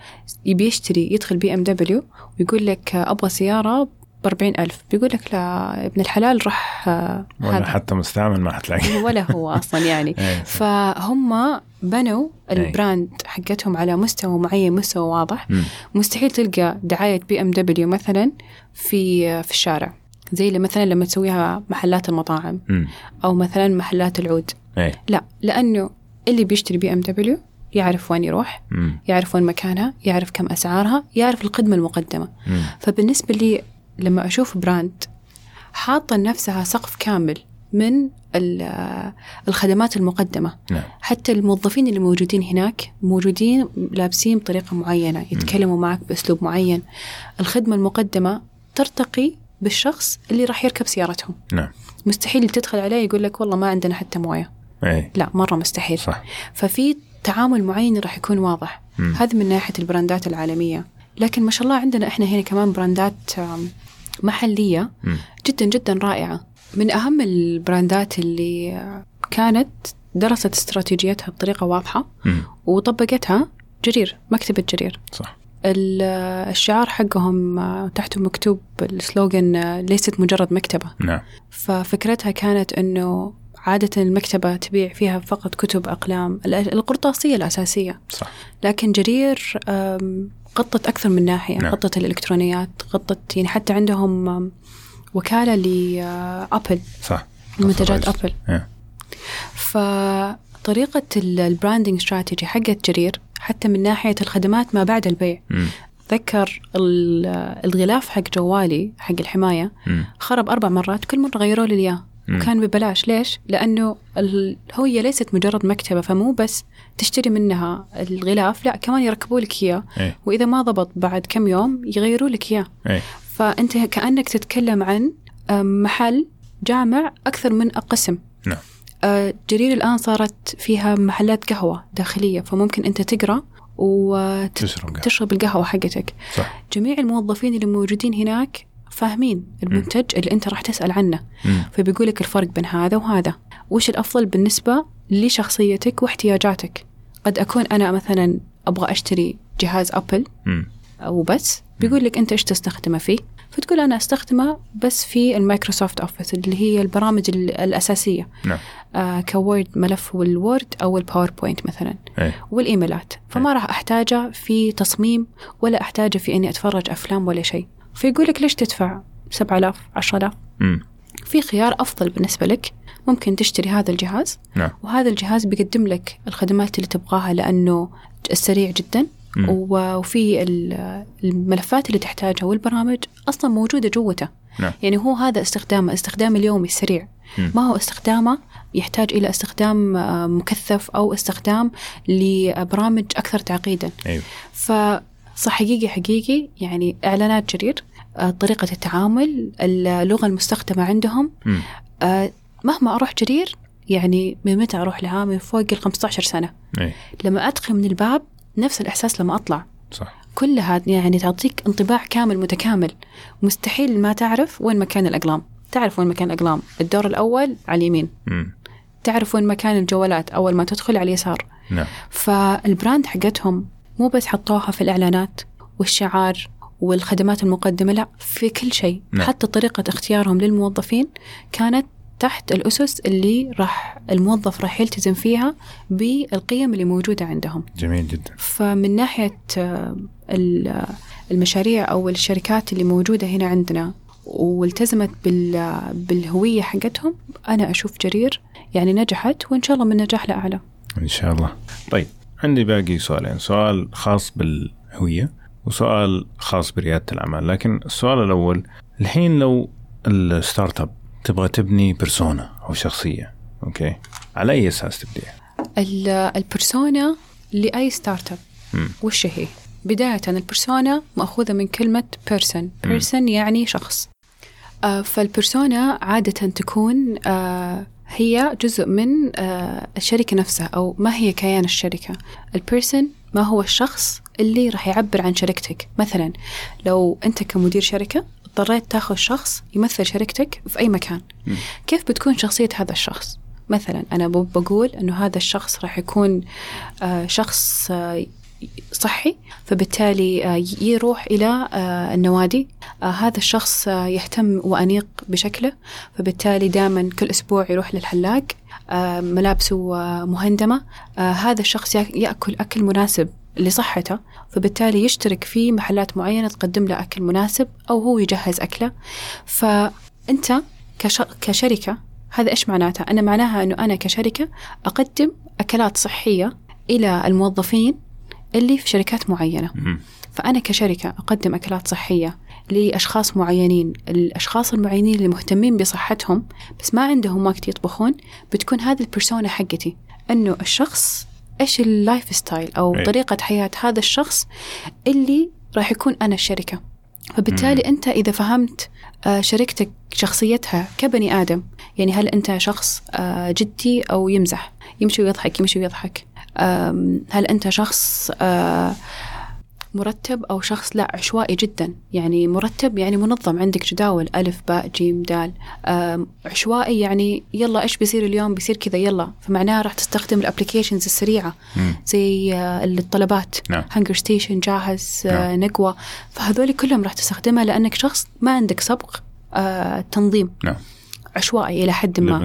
يبي يشتري يدخل بي إم دبليو ويقول لك أبغى سيارة بأربعين ألف بيقول لك لا ابن الحلال راح آه ولا حتى مستعمل ما حتلاقي [LAUGHS] ولا هو أصلا يعني [LAUGHS] إيه، فهم بنوا إيه. ال brand حقتهم على مستوى معين مستوى واضح مستحيل تلقى دعاية بي إم دبليو مثلا في في الشارع زي اللي مثلا لما تسويها محلات المطاعم. أو مثلا محلات العود أي. لا لأنه اللي بيشتري بي إم دبليو يعرف وين يروح. يعرف وين مكانها يعرف كم أسعارها يعرف الخدمة المقدمة م. فبالنسبة لي لما أشوف brand حاطة لنفسها سقف كامل من الخدمات المقدمة. نعم. حتى الموظفين اللي موجودين هناك موجودين لابسين بطريقة معينة يتكلموا معك بأسلوب معين. الخدمة المقدمة ترتقي بالشخص اللي راح يركب سيارتهم. نعم. مستحيل تدخل عليه يقول لك والله ما عندنا حتى موية. أي. لا مرة مستحيل. صح. ففي تعامل معين راح يكون واضح. هذا من ناحية البراندات العالمية. لكن ما شاء الله عندنا إحنا هنا كمان براندات محلية م. جدا جدا رائعة. من أهم البراندات اللي كانت درست استراتيجيتها بطريقة واضحة م. وطبقتها جرير مكتبة جرير. صح. الشعار حقهم تحته مكتوب السلوغن ليست مجرد مكتبة. نعم. ففكرتها كانت أنه عادة المكتبة تبيع فيها فقط كتب أقلام القرطاسية الأساسية. صح. لكن جرير غطت أكثر من ناحية نعم. غطت الإلكترونيات غطت يعني حتى عندهم وكالة لأبل آه، صح منتجات أبل yeah. فطريقة البراندنج استراتيجي حقت جرير حتى من ناحية الخدمات ما بعد البيع م. ذكر الغلاف حق جوالي حق الحماية م. خرب أربع مرات كل مرة غيروا لي إياه وكان ببلاش ليش؟ لأنه الهوية ليست مجرد مكتبة فمو بس تشتري منها الغلاف لا كمان يركبوا لك إياه إيه. وإذا ما ضبط بعد كم يوم يغيروا لك إياه إيه. فأنت كأنك تتكلم عن محل جامع أكثر من قسم نعم آه، جرير الآن صارت فيها محلات قهوة داخلية فممكن أنت تقرأ وتشرب القهوة حقتك صح. جميع الموظفين اللي موجودين هناك فاهمين المنتج. اللي أنت راح تسأل عنه. فبيقول لك الفرق بين هذا وهذا. وش الأفضل بالنسبة لشخصيتك واحتياجاتك؟ قد أكون أنا مثلا أبغى أشتري جهاز أبل م. أو بس بيقول لك أنت إيش تستخدمه فيه؟ فتقول أنا أستخدمه بس في ال Microsoft Office اللي هي البرامج الأساسية. نعم. آه ك Word ملف وال Word أو ال PowerPoint مثلا. أي. وال emailات. فما راح أحتاجه في تصميم ولا أحتاجه في إني أتفرج أفلام ولا شيء. فيقول لك ليش تدفع 7000 10000 في خيار أفضل بالنسبة لك. ممكن تشتري هذا الجهاز. نعم. وهذا الجهاز بيقدم لك الخدمات اللي تبغاها لأنه سريع جدا. وفي الملفات اللي تحتاجها والبرامج أصلا موجودة جوته. نعم. يعني هو هذا استخدامه استخدام اليومي السريع ما هو استخدامه يحتاج إلى استخدام آه، مكثف أو استخدام لبرامج أكثر تعقيدا. أيوه. فصح حقيقي حقيقي يعني إعلانات جرير. آه، طريقة التعامل اللغة المستخدمة عندهم. م. آه، مهما أروح جرير يعني من متى أروح لها؟ من فوق ال 15 سنة. أي. لما أدخل من الباب نفس الإحساس لما أطلع. صح. كلها يعني تعطيك انطباع كامل متكامل. مستحيل ما تعرف وين مكان الأقلام. تعرف وين مكان الأقلام. الدور الأول على اليمين. م. تعرف وين مكان الجوالات أول ما تدخل على اليسار. نعم. فالبراند حقتهم مو بس حطوها في الإعلانات والشعار والخدمات المقدمة لا في كل شيء. نعم. حتى طريقة اختيارهم للموظفين كانت تحت الأسس اللي راح الموظف راح يلتزم فيها بالقيم اللي موجودة عندهم. جميل جدا. فمن ناحية آه، المشاريع أو الشركات اللي موجودة هنا عندنا والتزمت بالهوية حقتهم أنا أشوف جرير. يعني نجحت وإن شاء الله من نجاح لأعلى. إن شاء الله. طيب عندي باقي سؤالين. سؤال خاص بالهوية. وسؤال خاص بريادة الأعمال. لكن السؤال الأول الحين لو ال startup تبغى تبني persona أو شخصية أوكي؟ على أي أساس تبديها؟ ال persona لأي startup. وش هي؟ بداية ال persona مأخوذة من كلمة person person يعني شخص. آه فال persona عادة تكون آه هي جزء من آه الشركة نفسها أو ما هي كيان الشركة. ال person ما هو الشخص اللي راح يعبر عن شركتك. مثلا لو أنت كمدير شركة اضطريت تاخذ شخص يمثل شركتك في أي مكان. م. كيف بتكون شخصية هذا الشخص؟ مثلا أنا بقول أنه هذا الشخص راح يكون آه شخص آه صحي فبالتالي آه، يروح إلى النوادي. هذا الشخص يهتم وأنيق بشكله فبالتالي دائما كل أسبوع يروح للحلاق ملابسه مهندمة. هذا الشخص يأكل أكل مناسب لصحته فبالتالي يشترك في محلات معينة تقدم له أكل مناسب أو هو يجهز أكله. فأنت كشركة هذا إيش معناته؟ أنا معناها أنه أنا كشركة أقدم أكلات صحية إلى الموظفين اللي في شركات معينة. فأنا كشركة أقدم أكلات صحية لأشخاص معينين الأشخاص المعينين اللي مهتمين بصحتهم بس ما عندهم وقت يطبخون بتكون هذه البرسونا حقتي. أنه الشخص إيش ال lifestyle أو أي. طريقة حياة هذا الشخص اللي راح يكون أنا الشركة. فبالتالي أنت إذا فهمت آه، شركتك شخصيتها كبني آدم يعني هل أنت شخص آه، جدي أو يمزح؟ يمشي ويضحك يمشي ويضحك. هل أنت شخص آه، مرتب أو شخص لا عشوائي جدا. يعني مرتب يعني منظم. عندك جداول ألف باء جيم دال. عشوائي يعني يلا إيش بيصير اليوم؟ بيصير كذا يلا. فمعناها راح تستخدم ال applications السريعة. زي آه، الطلبات. نعم. هانجر ستيشن جاهز آه، نعم. نقوى. فهذول كلهم راح تستخدمها لأنك شخص ما عندك سبق تنظيم. نعم. عشوائي إلى حد ما.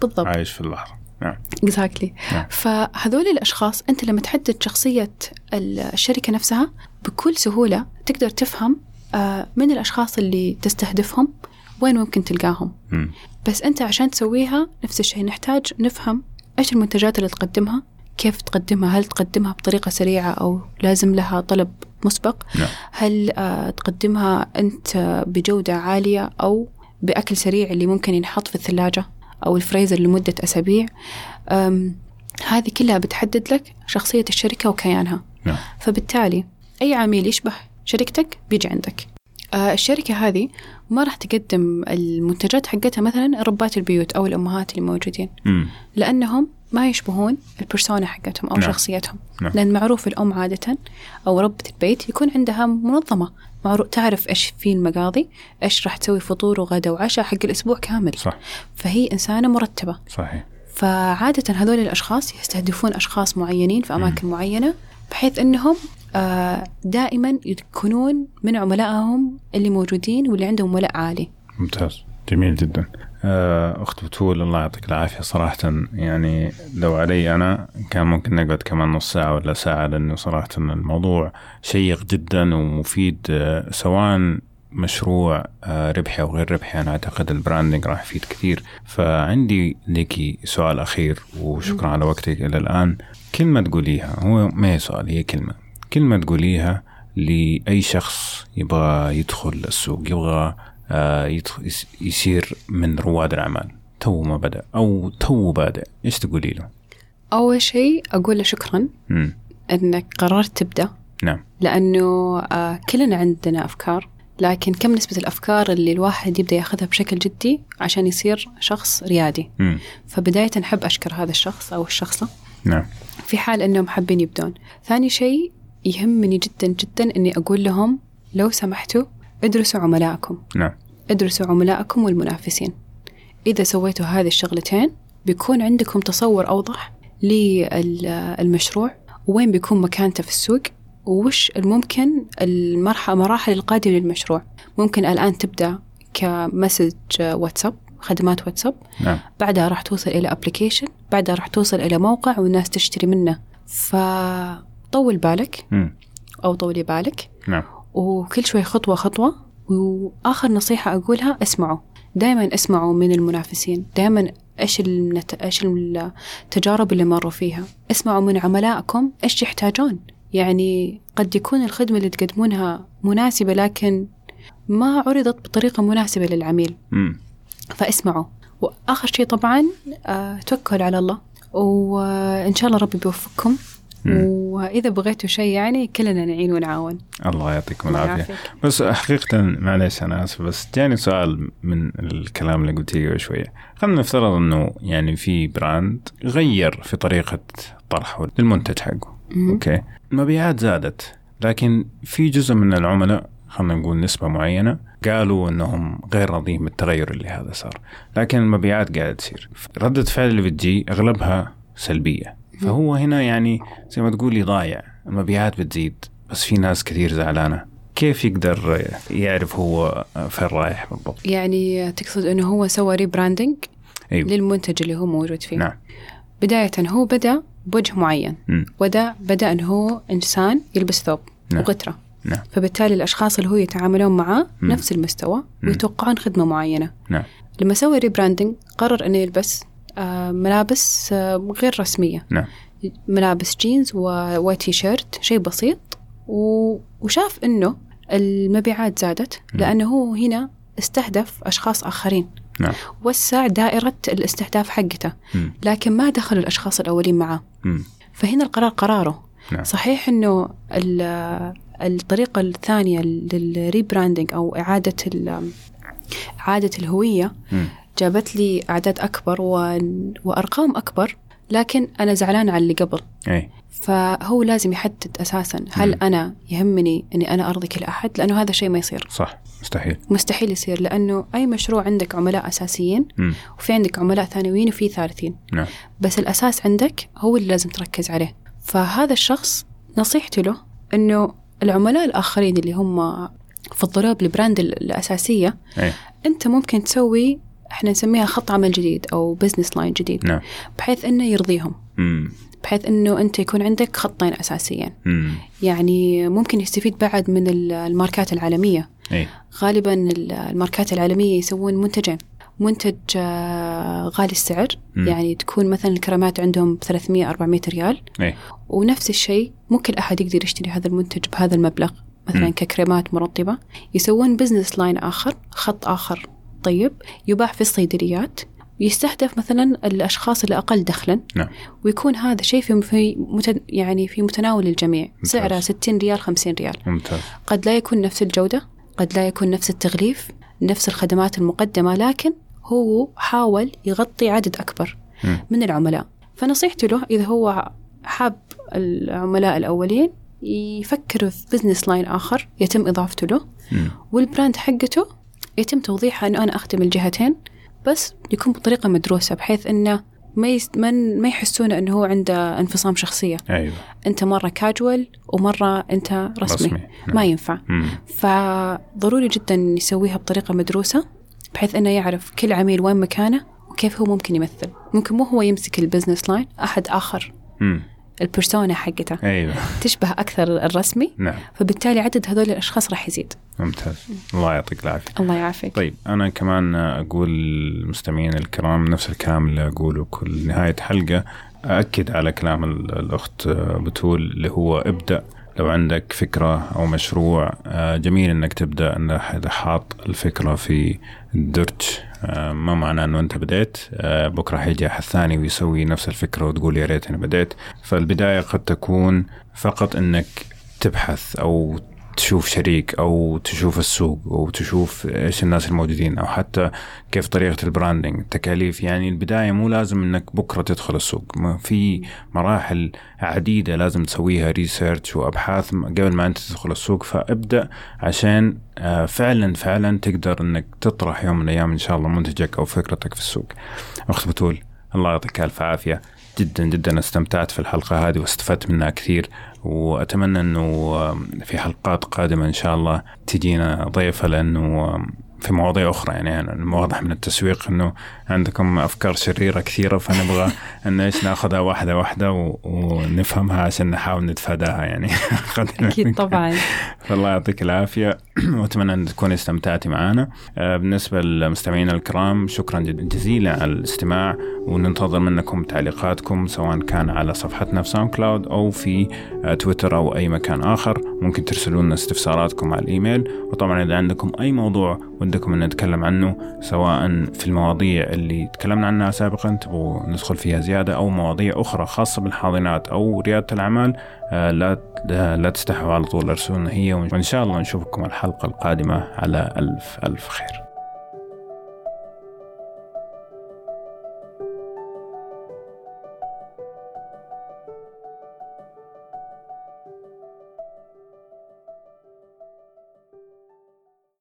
بالضبط. عايش في اللحظة. نعم exactly نعم. فهذول الأشخاص أنت لما تحدد شخصية الشركة نفسها بكل سهولة تقدر تفهم آه، من الأشخاص اللي تستهدفهم وين ممكن تلقاهم م. بس أنت عشان تسويها نفس الشيء نحتاج نفهم إيش المنتجات اللي تقدمها كيف تقدمها هل تقدمها بطريقة سريعة أو لازم لها طلب مسبق نعم. هل آه تقدمها أنت بجودة عالية أو بأكل سريع اللي ممكن ينحط في الثلاجة أو الفريزر لمدة أسابيع هذه كلها بتحدد لك شخصية الشركة وكيانها نعم. فبالتالي أي عميل يشبه شركتك بيجي عندك آه الشركة هذه ما راح تقدم المنتجات حقتها مثلا ربات البيوت أو الأمهات اللي موجودين م. لأنهم ما يشبهون البرسونا حقتهم أو نعم. شخصيتهم نعم. لأن معروف الأم عادة أو ربة البيت يكون عندها منظمة معروف تعرف إيش في المقاضي إيش راح تسوي فطور وغدا وعشاء حق الأسبوع كامل صح. فهي إنسانة مرتبة صحيح فعادة هذول الأشخاص يستهدفون أشخاص معينين في أماكن م. معينة بحيث أنهم آه، دائما يكونون من عملائهم اللي موجودين واللي عندهم ولاء عالي ممتاز جميل جدا آه، أخت بتول الله يعطيك العافية. صراحة يعني لو علي أنا كان ممكن نقعد كمان نص ساعة ولا ساعة لأنه صراحة الموضوع شيق جدا ومفيد. آه، سواء مشروع ربحي أو غير ربحي أنا أعتقد البراندنج راح يفيد كثير. فعندي لك سؤال أخير وشكرا على وقتك إلى الآن. كلمة تقوليها هو ما هي سؤال هي كلمة. كلمة تقوليها لأي شخص يبغى يدخل السوق يبغى آه، يصير من رواد الأعمال. تو ما بدأ. أو تو بادئ. إيش تقولي له؟ أول شيء أقول له شكرا م. أنك قررت تبدأ. نعم. لأنه آه، كلنا عندنا أفكار. لكن كم نسبة الأفكار اللي الواحد يبدأ يأخذها بشكل جدي عشان يصير شخص ريادي؟ م. فبداية أحب أشكر هذا الشخص أو الشخصة. نعم. في حال أنهم حابين يبدون. ثاني شيء يهمني جدا جدا أني أقول لهم لو سمحتوا ادرسوا عملائكم. نعم. ادرسوا عملائكم والمنافسين. إذا سويتوا هذه الشغلتين بيكون عندكم تصور أوضح للمشروع. وين بيكون مكانته في السوق؟ وش الممكن المرحلة المراحل القادمة للمشروع؟ ممكن الآن تبدأ ك message واتساب خدمات واتساب. نعم. بعدها راح توصل إلى application بعدها راح توصل إلى موقع والناس تشتري منه. فطول بالك. مم. أو طولي بالك. نعم. وكل شوي خطوة خطوة وآخر نصيحة أقولها اسمعوا. دائما اسمعوا من المنافسين. دائما إيش النت... إيش التجارب اللي مروا فيها. اسمعوا من عملائكم إيش يحتاجون. يعني قد يكون الخدمة اللي تقدمونها مناسبة لكن ما عرضت بطريقة مناسبة للعميل. مم. فاسمعوا. وآخر شيء طبعا آه، توكلوا على الله. وإن شاء الله ربي بيوفقكم. مم. وإذا بغيتوا شيء يعني كلنا نعين ونعاون. الله يعطيكم العافية. بس حقيقة معليش أنا آسف بس جاني سؤال من الكلام اللي قلتيه قبل شوية. خلينا نفترض أنه يعني في brand غير في طريقة طرحه للمنتج حقه مم. أوكي؟ المبيعات زادت لكن في جزء من العملاء خلينا نقول نسبة معينة قالوا أنهم غير راضيين بالتغير اللي هذا صار. لكن المبيعات قاعدة تصير. ردة فعل اللي بتجي أغلبها سلبية. فهو هنا يعني زي ما تقولي ضايع المبيعات بتزيد بس في ناس كثير زعلانة. كيف يقدر يعرف هو فين رايح بالضبط؟ يعني تقصد إنه هو سوى ريبراندنج أيوه. للمنتج اللي هو موجود فيه. نعم. بداية هو بدأ بوجه معين. ودا بدأ إنه هو إنسان يلبس ثوب نعم. وغترة. نعم. فبالتالي الأشخاص اللي هو يتعاملون معاه. نفس المستوى. ويتوقعون خدمة معينة. نعم. لما سوى rebranding قرر إنه يلبس ملابس آه، غير رسمية نعم ملابس جينز وتي شيرت شيء بسيط. وشاف إنه المبيعات زادت مم. لأنه هو هنا استهدف أشخاص آخرين نعم وسع دائرة الاستهداف حقته. لكن ما دخل الأشخاص الأولين معه مم. فهنا القرار قراره نعم صحيح إنه ال- الطريقة الثانية للريبراندنج أو إعادة ال- إعادة الهوية مم. جابت لي أعداد أكبر و... وأرقام أكبر لكن أنا زعلانة على اللي قبل. أي. فهو لازم يحدد أساسا هل مم. أنا يهمني إني أنا أرضي كل أحد؟ لأنه هذا شيء ما يصير. صح مستحيل. مستحيل يصير لأنه أي مشروع عندك عملاء أساسيين مم. وفي عندك عملاء ثانويين وفي ثالثين. نعم. بس الأساس عندك هو اللي لازم تركز عليه. فهذا الشخص نصيحتي له إنه العملاء الآخرين اللي هم فضلوه بال brand ال- الأساسية أي. أنت ممكن تسوي إحنا نسميها خط عمل جديد أو business line جديد نعم. بحيث إنه يرضيهم. مم. بحيث إنه أنت يكون عندك خطين اساسيين مم. يعني ممكن يستفيد بعد من ال- الماركات العالمية. اي غالبا ال- الماركات العالمية يسوون منتجين. منتج آه، غالي السعر. مم. يعني تكون مثلا الكريمات عندهم ب 300 400 ريال. اي ونفس الشيء مو كل أحد يقدر يشتري هذا المنتج بهذا المبلغ. مثلا مم. ككريمات مرطبة. يسوون business line آخر خط آخر. طيب يباع في الصيدليات يستهدف مثلا الأشخاص الأقل دخلا نعم ويكون هذا شيء في في مت- يعني في متناول الجميع ممتاز. سعره 60 ريال 50 ريال ممتاز قد لا يكون نفس الجودة قد لا يكون نفس التغليف نفس الخدمات المقدمة لكن هو حاول يغطي عدد أكبر مم. من العملاء فنصيحتي له إذا هو حاب العملاء الأولين يفكر في business line آخر يتم إضافته له مم. وال brand حقته يتم توضيحها أنه أنا أخدم الجهتين بس يكون بطريقة مدروسة بحيث أنه ما يس... من ما يحسون أنه هو عنده انفصام شخصية أيوه أنت مرة كاجوال ومرة أنت رسمي, رسمي. ما نعم. ينفع مم. فضروري جدا يسويها بطريقة مدروسة بحيث أنه يعرف كل عميل وين مكانه وكيف هو ممكن يمثل ممكن مو هو يمسك ال business line أحد آخر مم. ال persona حقته. أيوه. تشبه أكثر الرسمي. نعم. فبالتالي عدد هذول الأشخاص راح يزيد. ممتاز. الله يعطيك العافية. الله يعافيك. طيب أنا كمان أقول للمستمعين الكرام نفس الكلام اللي أقوله كل نهاية حلقة. اكد على كلام ال- الأخت بتول اللي هو ابدأ. لو عندك فكرة أو مشروع آه، جميل إنك تبدأ. إذا حاط الفكرة في الدرج آه، ما معناه إنه أنت بديت آه، بكرة حيجي أحد ثاني ويسوي نفس الفكرة وتقول يا ريت أنا بديت فالبداية قد تكون فقط إنك تبحث أو تشوف شريك أو تشوف السوق أو تشوف إيش الناس الموجودين أو حتى كيف طريقة ال branding التكاليف يعني البداية مو لازم إنك بكرة تدخل السوق. في مراحل عديدة لازم تسويها research وأبحاث قبل ما أنت تدخل السوق. فابدأ عشان آه، فعلا فعلا تقدر إنك تطرح يوم من الأيام إن شاء الله منتجك أو فكرتك في السوق. أخت بتول الله يعطيك ألف عافية. جدا جدا استمتعت في الحلقة هذه واستفدت منها كثير. وأتمنى أنه في حلقات قادمة إن شاء الله تجينا ضيفة لأنه في مواضيع أخرى. يعني واضح من التسويق إنه عندكم أفكار شريرة كثيرة فنبغى [LAUGHS] إن إيش ناخذها واحدة واحدة ونفهمها عشان نحاول نتفاداها يعني. [LAUGHS] أكيد طبعا. فالله يعطيك العافية. [CLEARS THROAT] وأتمنى أن تكوني استمتعتي معنا آه، بالنسبة للمستمعين الكرام شكرا جزيلا على الاستماع وننتظر منكم تعليقاتكم سواء كان على صفحتنا في ساوند كلاود أو في آه، تويتر أو أي مكان آخر. ممكن ترسلوا لنا استفساراتكم على الإيميل. وطبعا إذا عندكم أي موضوع ودكم أن نتكلم عنه سواء في المواضيع اللي تكلمنا عنها سابقا تبغوا ندخل فيها زيادة أو مواضيع أخرى خاصة بالحاضنات أو ريادة الأعمال آه، لا لا تستحوا على طول ارسلونا هي وإن شاء الله نشوفكم الحلقة القادمة. على ألف ألف خير.